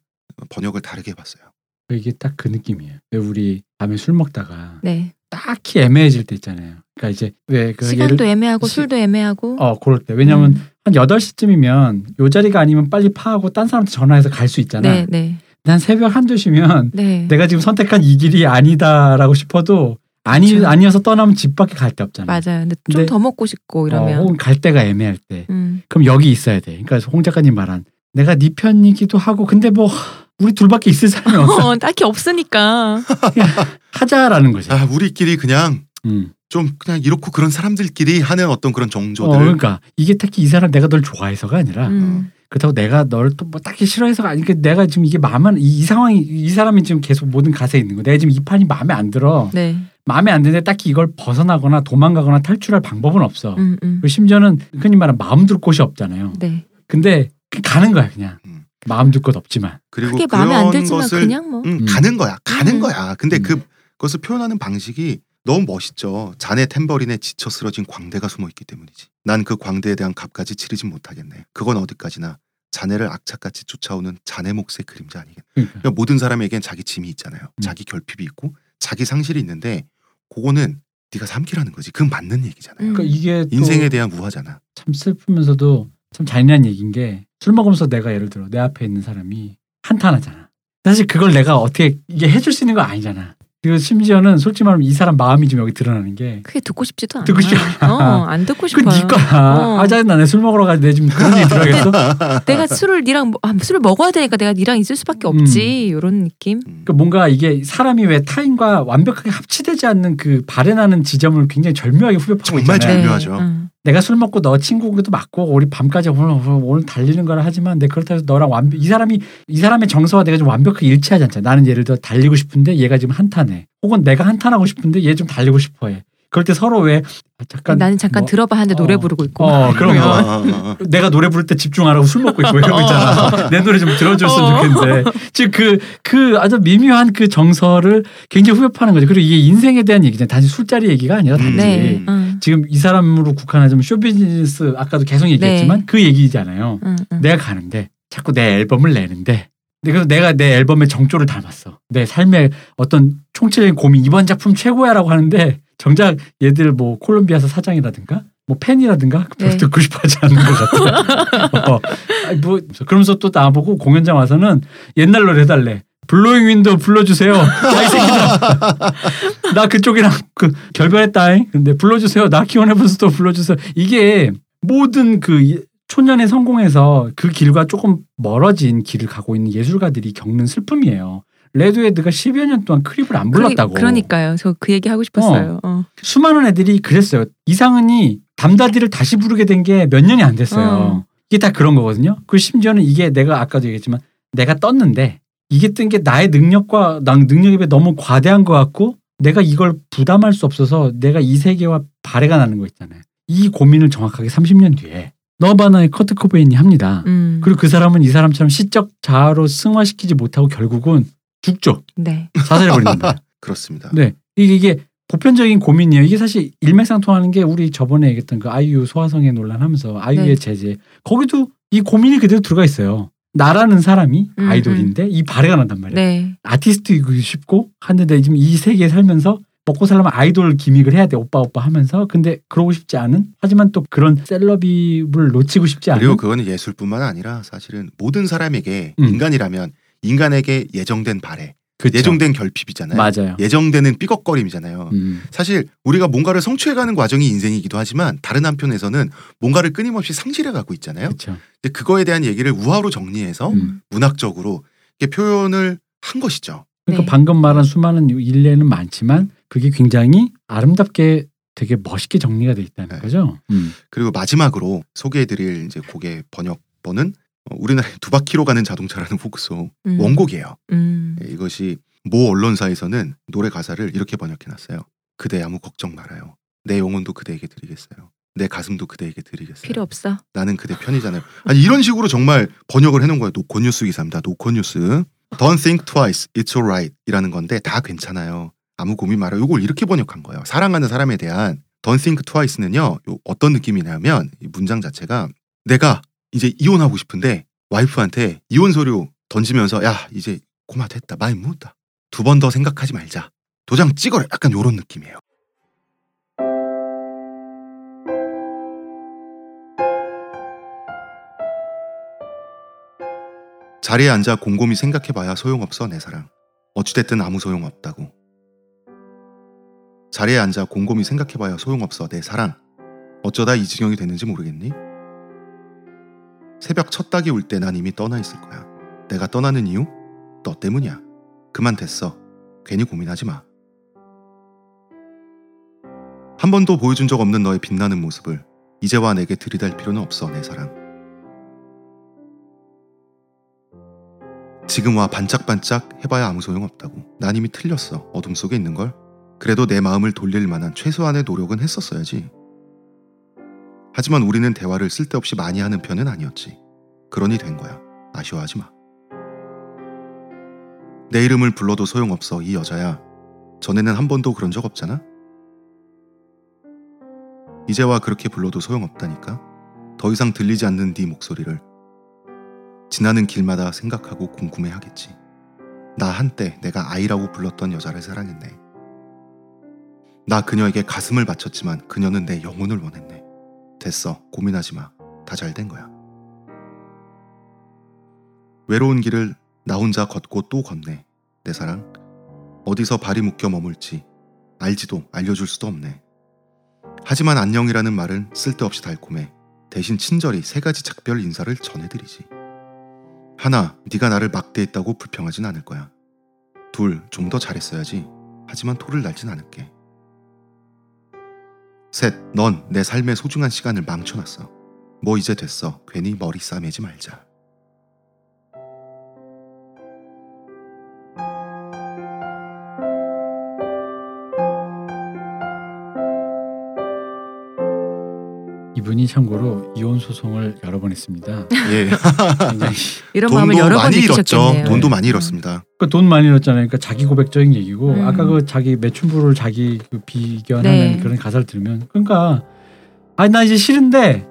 번역을 다르게 해봤어요. 이게 딱 그 느낌이에요. 왜 우리 밤에 술 먹다가 네. 딱히 애매해질 때 있잖아요. 그러니까 이제 왜그 시간도 애매하고 시- 술도 애매하고. 어 그럴 때 왜냐면 음. 한 8시쯤이면 요 자리가 아니면 빨리 파하고 딴 사람한테 전화해서 갈 수 있잖아. 네, 네, 난 새벽 한두 시면 네. 내가 지금 선택한 이 길이 아니다라고 싶어도 아니 그쵸. 아니어서 떠나면 집 밖에 갈 데 없잖아. 맞아요. 근데 좀 더 먹고 싶고 이러면. 어, 혹은 갈 데가 애매할 때. 음. 그럼 여기 있어야 돼. 그러니까 홍 작가님 말한 내가 네 편이기도 하고 근데 뭐 우리 둘밖에 있을 사람이 없어. 어, 딱히 없으니까. 하자라는 거지. 아 우리끼리 그냥 음. 좀 그냥 이렇고 그런 사람들끼리 하는 어떤 그런 어, 정조들. 그러니까 이게 특히 이 사람 내가 널 좋아해서가 아니라 음. 그렇다고 내가 널또뭐 딱히 싫어해서가 아니니까 내가 지금 이게 마음에 안- 이, 이 상황이 이 사람이 지금 계속 모든 가세에 있는 거. 내가 지금 이 판이 마음에 안 들어. 네. 마음에 안 드는데 딱히 이걸 벗어나거나 도망가거나 탈출할 방법은 없어. 음, 음. 그리고 심지어는 흔히 말하는 마음 둘 곳이 없잖아요. 네. 근데 그 가는 거야 그냥. 음. 마음 둘곳 없지만. 그리고 그런 마음에 안 들지만 것을 그냥 뭐. 음, 음. 가는 거야. 가는 음. 거야. 근데 음. 그 그것을 표현하는 방식이 너무 멋있죠. 자네 템버린에 지쳐 쓰러진 광대가 숨어 있기 때문이지. 난 그 광대에 대한 값까지 치르진 못하겠네. 그건 어디까지나 자네를 악착같이 쫓아오는 자네 몫의 그림자 아니겠나. 그러니까. 그러니까 모든 사람에겐 자기 짐이 있잖아요. 음. 자기 결핍이 있고 자기 상실이 있는데 그거는 네가 삼키라는 거지. 그건 맞는 얘기잖아요. 음. 그러니까 이게 또 인생에 대한 우화잖아. 참 슬프면서도 참 잔인한 얘기인 게 술 먹으면서 내가 예를 들어 내 앞에 있는 사람이 한탄하잖아. 사실 그걸 내가 어떻게 이게 해줄 수 있는 거 아니잖아. 그리고 심지어는 솔직히 말하면 이 사람 마음이 좀 여기 드러나는 게 그게 듣고 싶지도 않아. 듣고 싶지 않아. 어, 안 듣고 그 싶어요. 네 거야. 어. 아 짜증나. 내술 먹으러 가는데 지금 그런 얘기 들어야겠어? 내가 술을 니랑 먹- 아, 술을 먹어야 되니까 내가 니랑 있을 수밖에 없지. 이런 느낌. 음. 그 뭔가 이게 사람이 왜 타인과 완벽하게 합치되지 않는 그 발현하는 지점을 굉장히 절묘하게 후벼파고 정말 있잖아요. 절묘하죠. 응. 내가 술 먹고 너 친구도 맞고 우리 밤까지 오늘, 오늘 달리는 거라 하지만 내 그렇다고 해서 너랑 완벽 이 사람이 이 사람의 정서와 내가 좀 완벽하게 일치하지 않잖아. 나는 예를 들어 달리고 싶은데 얘가 지금 한탄해. 혹은 내가 한탄하고 싶은데 얘 좀 달리고 싶어해. 그럴 때 서로 왜 아, 잠깐 나는 잠깐 뭐, 들어봐 하는데 노래 어. 부르고 있고. 어, 그런 거. 아, 아, 아. 내가 노래 부를 때 집중하라고 술 먹고 있고 이런 거 있잖아. 내 노래 좀 들어줬으면 어. 좋겠는데. 즉, 그, 그 아주 미묘한 그 정서를 굉장히 후벼파는 거죠. 그리고 이게 인생에 대한 얘기잖아. 단지 술자리 얘기가 아니라 단지. 네. 응. 지금 이 사람으로 국한하자면 쇼비즈니스 아까도 계속 얘기했지만 네. 그 얘기잖아요. 응, 응. 내가 가는데 자꾸 내 앨범을 내는데 그래서 내가 내 앨범의 정조를 닮았어. 내 삶의 어떤 총체적인 고민 이번 작품 최고야라고 하는데 정작 얘들 뭐 콜롬비아사 사장이라든가 뭐 팬이라든가 별로 네. 듣고 싶어하지 않는 것 같아. 어. 아니, 뭐 그러면서 또 나보고 공연장 와서는 옛날 노래 해달래. Blowin' in the Wind 불러주세요. 나 그쪽이랑 그 결별했다잉. 근데 불러주세요. Knockin' on Heaven's Door 불러주세요. 이게 모든 그 이- 초년의 성공에서 그 길과 조금 멀어진 길을 가고 있는 예술가들이 겪는 슬픔이에요. 레드헤드가 10여 년 동안 크립을 안 불렀다고. 그러, 니까요 저 그 얘기 하고 싶었어요. 어. 수많은 애들이 그랬어요. 이상은이 담다디를 다시 부르게 된 게 몇 년이 안 됐어요. 어. 이게 다 그런 거거든요. 그 심지어는 이게 내가 아까도 얘기했지만 내가 떴는데 이게 뜬 게 나의 능력과 난 능력에 비해 너무 과대한 것 같고 내가 이걸 부담할 수 없어서 내가 이 세계와 발해가 나는 거 있잖아요. 이 고민을 정확하게 30년 뒤에 너바나의 커트 코베인이 합니다. 음. 그리고 그 사람은 이 사람처럼 시적 자아로 승화시키지 못하고 결국은 죽죠. 네. 사살해버린다. 그렇습니다. 네. 이게, 이게 보편적인 고민이에요. 이게 사실 일맥상통하는 게 우리 저번에 얘기했던 그 아이유 소화성애 논란하면서 아이유의 네. 제재 거기도 이 고민이 그대로 들어가 있어요. 나라는 사람이 음, 아이돌인데 이 발해가 난단 말이에요. 네. 아티스트이고 싶고 하는데 지금 이 세계에 살면서 먹고 살려면 아이돌 기믹을 해야 돼 오빠 오빠 하면서 근데 그러고 싶지 않은 하지만 또 그런 셀럽입을 놓치고 싶지 않은 그리고 그거는 예술뿐만 아니라 사실은 모든 사람에게 음. 인간이라면 인간에게 예정된 발해, 그쵸. 예정된 결핍이잖아요. 맞아요. 예정되는 삐걱거림이잖아요. 음. 사실 우리가 뭔가를 성취해가는 과정이 인생이기도 하지만 다른 한편에서는 뭔가를 끊임없이 상실해가고 있잖아요. 그렇죠. 근데 그거에 대한 얘기를 우화로 정리해서 음. 문학적으로 이렇게 표현을 한 것이죠. 그러니까 네. 방금 말한 수많은 일례는 많지만 그게 굉장히 아름답게 되게 멋있게 정리가 돼 있다는 네. 거죠. 음. 그리고 마지막으로 소개해드릴 이제 곡의 번역본은 어, 우리나라에 두 바퀴로 가는 자동차라는 포크송 음. 원곡이에요. 음. 예, 이것이 모 언론사에서는 노래 가사를 이렇게 번역해 놨어요. 그대 아무 걱정 말아요. 내 영혼도 그대에게 드리겠어요. 내 가슴도 그대에게 드리겠어요. 필요 없어. 나는 그대 편이잖아요. 아니 이런 식으로 정말 번역을 해놓은 거예요. 노컷 뉴스 기사입니다. 노컷 뉴스. Don't think twice, it's alright 이라는 건데 다 괜찮아요. 아무 고민 말아요. 이걸 이렇게 번역한 거예요. 사랑하는 사람에 대한 Don't think twice는요. 요 어떤 느낌이냐면 이 문장 자체가 내가 이제 이혼하고 싶은데 와이프한테 이혼 서류 던지면서 야 이제 고마 됐다 많이 묻다 두 번 더 생각하지 말자 도장 찍어라 약간 요런 느낌이에요. 자리에 앉아 곰곰이 생각해봐야 소용없어 내 사랑. 어찌됐든 아무 소용없다고. 자리에 앉아 곰곰이 생각해봐야 소용없어 내 사랑. 어쩌다 이 지경이 됐는지 모르겠니? 새벽 첫 닭이 울 때 난 이미 떠나 있을 거야. 내가 떠나는 이유? 너 때문이야. 그만 됐어. 괜히 고민하지 마. 한 번도 보여준 적 없는 너의 빛나는 모습을 이제와 내게 들이댈 필요는 없어 내 사랑. 지금 와 반짝반짝 해봐야 아무 소용 없다고. 난 이미 틀렸어. 어둠 속에 있는 걸. 그래도 내 마음을 돌릴 만한 최소한의 노력은 했었어야지. 하지만 우리는 대화를 쓸데없이 많이 하는 편은 아니었지. 그러니 된 거야. 아쉬워하지 마. 내 이름을 불러도 소용없어 이 여자야. 전에는 한 번도 그런 적 없잖아. 이제와 그렇게 불러도 소용없다니까. 더 이상 들리지 않는 네 목소리를 지나는 길마다 생각하고 궁금해 하겠지. 나 한때 내가 아이라고 불렀던 여자를 사랑했네. 나 그녀에게 가슴을 바쳤지만 그녀는 내 영혼을 원했네. 됐어. 고민하지 마. 다 잘 된 거야. 외로운 길을 나 혼자 걷고 또 걷네. 내 사랑. 어디서 발이 묶여 머물지 알지도 알려줄 수도 없네. 하지만 안녕이라는 말은 쓸데없이 달콤해. 대신 친절히 세 가지 작별 인사를 전해드리지. 하나, 네가 나를 막대했다고 불평하진 않을 거야. 둘, 좀 더 잘했어야지. 하지만 토를 날진 않을게. 셋, 넌 내 삶의 소중한 시간을 망쳐놨어. 뭐 이제 됐어. 괜히 머리 싸매지 말자. 이분이 참고로 이혼 소송을 여러 번 했습니다. 예, 이런 마음을 돈도 여러 번 많이 잃었죠. 느끼셨겠네요. 돈도 많이 잃었습니다. 그 돈 많이 잃었잖아요. 그러니까 자기 고백적인 얘기고 음. 아까 그 자기 매춘부를 자기 그 비견하는 네. 그런 가사를 들으면 그러니까 아니 나 이제 싫은데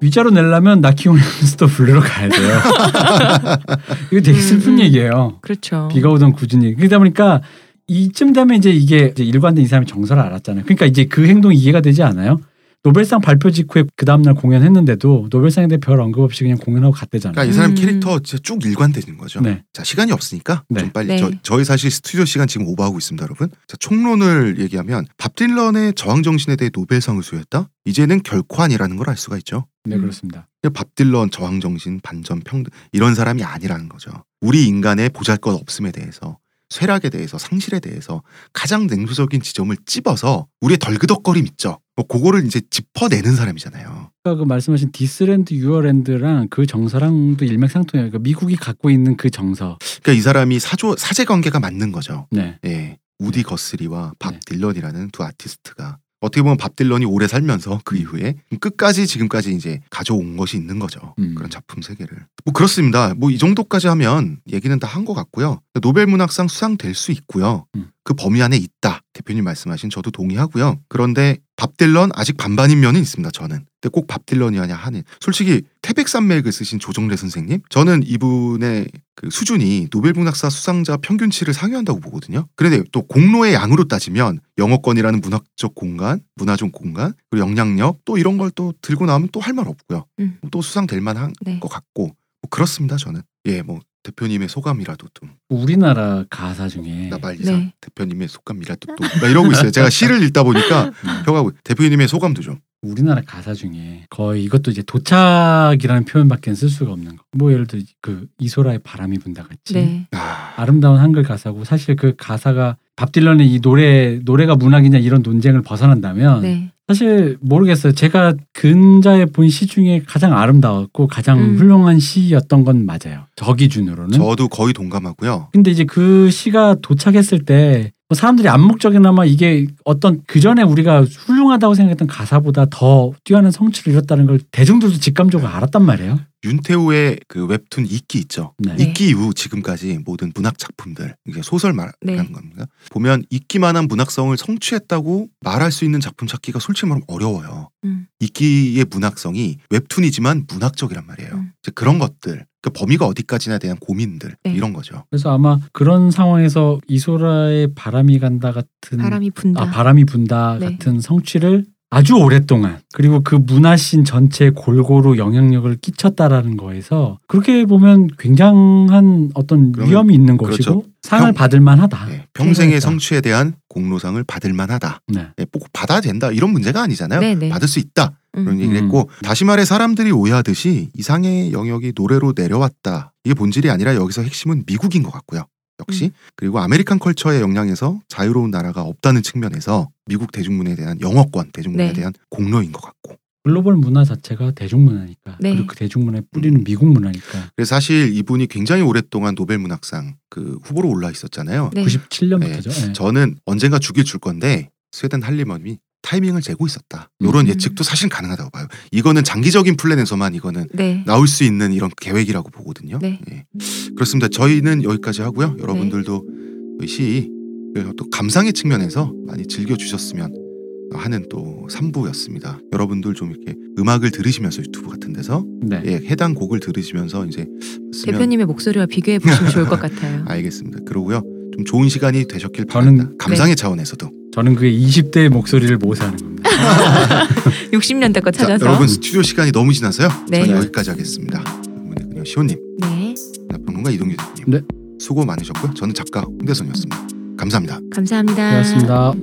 위자료 내려면 나키오네 몬스터 블루로 가야 돼요. 이거 되게 슬픈 음, 음. 얘기예요. 그렇죠. 비가 오던 꾸준히 그러다 보니까 이쯤 되면 이제 이게 이제 일관된 이 사람이 정서를 알았잖아요. 그러니까 이제 그 행동이 이해가 되지 않아요? 노벨상 발표 직후에 그 다음날 공연했는데도 노벨상에 대해 별 언급 없이 그냥 공연하고 갔대잖아요. 그러니까 이 사람 음. 캐릭터 진짜 쭉 일관되는 거죠. 네. 자 시간이 없으니까 네. 좀 빨리 네. 저, 저희 사실 스튜디오 시간 지금 오버하고 있습니다 여러분 자 총론을 얘기하면 밥 딜런의 저항 정신에 대해 노벨상을 수여했다 이제는 결코 아니라는 걸 알 수가 있죠 네 음. 그렇습니다. 밥 딜런 저항 정신 반전 평등 이런 사람이 아니라는 거죠 우리 인간의 보잘것 없음에 대해서 쇠락에 대해서 상실에 대해서 가장 냉소적인 지점을 찝어서 우리의 덜그덕거림 있죠 뭐 그거를 이제 짚어내는 사람이잖아요 아까 그 말씀하신 This Land Your Land랑 그 정서랑도 일맥상통해요. 그러니까 미국이 갖고 있는 그 정서. 그러니까 이 사람이 사조 사제 관계가 맞는 거죠 네. 예, 우디 거스리와 밥 네. 딜런이라는 두 아티스트가 어떻게 보면 밥 딜런이 오래 살면서 그 이후에 끝까지 지금까지 이제 가져온 것이 있는 거죠. 음. 그런 작품 세계를. 뭐 그렇습니다. 뭐 이 정도까지 하면 얘기는 다 한 것 같고요. 노벨 문학상 수상될 수 있고요. 음. 그 범위 안에 있다. 대표님 말씀하신 저도 동의하고요. 그런데 밥 딜런 아직 반반인 면은 있습니다. 저는. 근데 꼭 밥 딜런이냐 하는. 솔직히 태백산맥을 쓰신 조정래 선생님, 저는 이분의 그 수준이 노벨 문학사 수상자 평균치를 상회한다고 보거든요. 그런데 또 공로의 양으로 따지면 영어권이라는 문학적 공간, 문화적 공간, 그리고 영향력 또 이런 걸 또 들고 나오면 또 할 말 없고요. 음. 또 수상될 만한 네. 것 같고 뭐 그렇습니다. 저는 예, 뭐 대표님의 소감이라도 좀 우리나라 가사 중에 나발리사 네. 대표님의 소감이라도 또막 이러고 있어요. 제가 시를 읽다 보니까 음, 혀가 대표님의 소감도 좀. 우리나라 가사 중에 거의 이것도 이제 도착이라는 표현밖에 쓸 수가 없는 거. 뭐 예를 들어 그 이소라의 바람이 분다 같이 네. 아, 아름다운 한글 가사고 사실 그 가사가 밥 딜런의 이 노래 노래가 문학이냐 이런 논쟁을 벗어난다면 네. 사실 모르겠어요. 제가 근자에 본 시 중에 가장 아름다웠고 가장 음. 훌륭한 시였던 건 맞아요. 저 기준으로는. 저도 거의 동감하고요. 근데 이제 그 시가 도착했을 때뭐 사람들이 암묵적이나마 이게 어떤 그 전에 우리가 훌륭하다고 생각했던 가사보다 더 뛰어난 성취를 이뤘다는 걸 대중들도 직감적으로 알았단 말이에요. 윤태호의 그 웹툰 이끼 있죠. 네. 이끼 이후 지금까지 모든 문학 작품들 이게 소설 말하는 네. 겁니다. 보면 이끼만한 문학성을 성취했다고 말할 수 있는 작품 찾기가 솔직히 말하면 어려워요. 음. 이끼의 문학성이 웹툰이지만 문학적이란 말이에요. 음. 이제 그런 것들, 그 범위가 어디까지나 대한 고민들 네. 이런 거죠. 그래서 아마 그런 상황에서 이소라의 바람이 간다 같은 바람이 분다. 아 바람이 분다 네. 같은 성취를 아주 오랫동안 그리고 그 문화씬 전체에 골고루 영향력을 끼쳤다라는 거에서 그렇게 보면 굉장한 어떤 그러면 위험이 있는 그렇죠. 것이고 상을 평- 받을 만하다. 네, 평생의 그러니까. 성취에 대한 공로상을 받을 만하다. 네. 네, 꼭 받아야 된다 이런 문제가 아니잖아요. 네, 네. 받을 수 있다 그런 음. 얘기를 음. 했고 다시 말해 사람들이 오해하듯이 이상의 영역이 노래로 내려왔다. 이게 본질이 아니라 여기서 핵심은 미국인 것 같고요. 역시 음. 그리고 American culture의 영향에서 자유로운 나라가 없다는 측면에서 미국 대중문에 대한 영어권 대중문에 네. 대한 공로인 것 같고 글로벌 문화 자체가 대중문화니까 네. 그리고 그 대중문화의 뿌리는 미국 문화니까 그래서 사실 이분이 굉장히 오랫동안 노벨 문학상 그 후보로 올라 있었잖아요. 네. 97년부터죠. 예. 저는 언젠가 주긴 줄 건데 스웨덴 한림원이 타이밍을 재고 있었다. 이런 음. 예측도 사실 가능하다고 봐요. 이거는 장기적인 플랜에서만 이거는 네. 나올 수 있는 이런 계획이라고 보거든요. 네. 예. 그렇습니다. 저희는 여기까지 하고요. 여러분들도 이 시, 그리고 또 감상의 측면에서 많이 즐겨 주셨으면 하는 또 3부였습니다. 여러분들 좀 이렇게 음악을 들으시면서 유튜브 같은 데서 네. 예, 해당 곡을 들으시면서 이제 쓰면 대표님의 목소리와 비교해 보시면 좋을 것 같아요. 알겠습니다. 그러고요. 좀 좋은 시간이 되셨길 바랍니다. 감상의 차원에서도. 저는 그게 20대의 목소리를 모사하는 겁니다. 60년대 거 자, 찾아서. 여러분 스튜디오 시간이 너무 지나서요. 네. 저는 여기까지 하겠습니다. 여러분의 그냥 시호님, 네. 평론가 이동규 대표님, 네. 수고 많으셨고요. 저는 작가 홍대선이었습니다. 감사합니다. 감사합니다. 고맙습니다.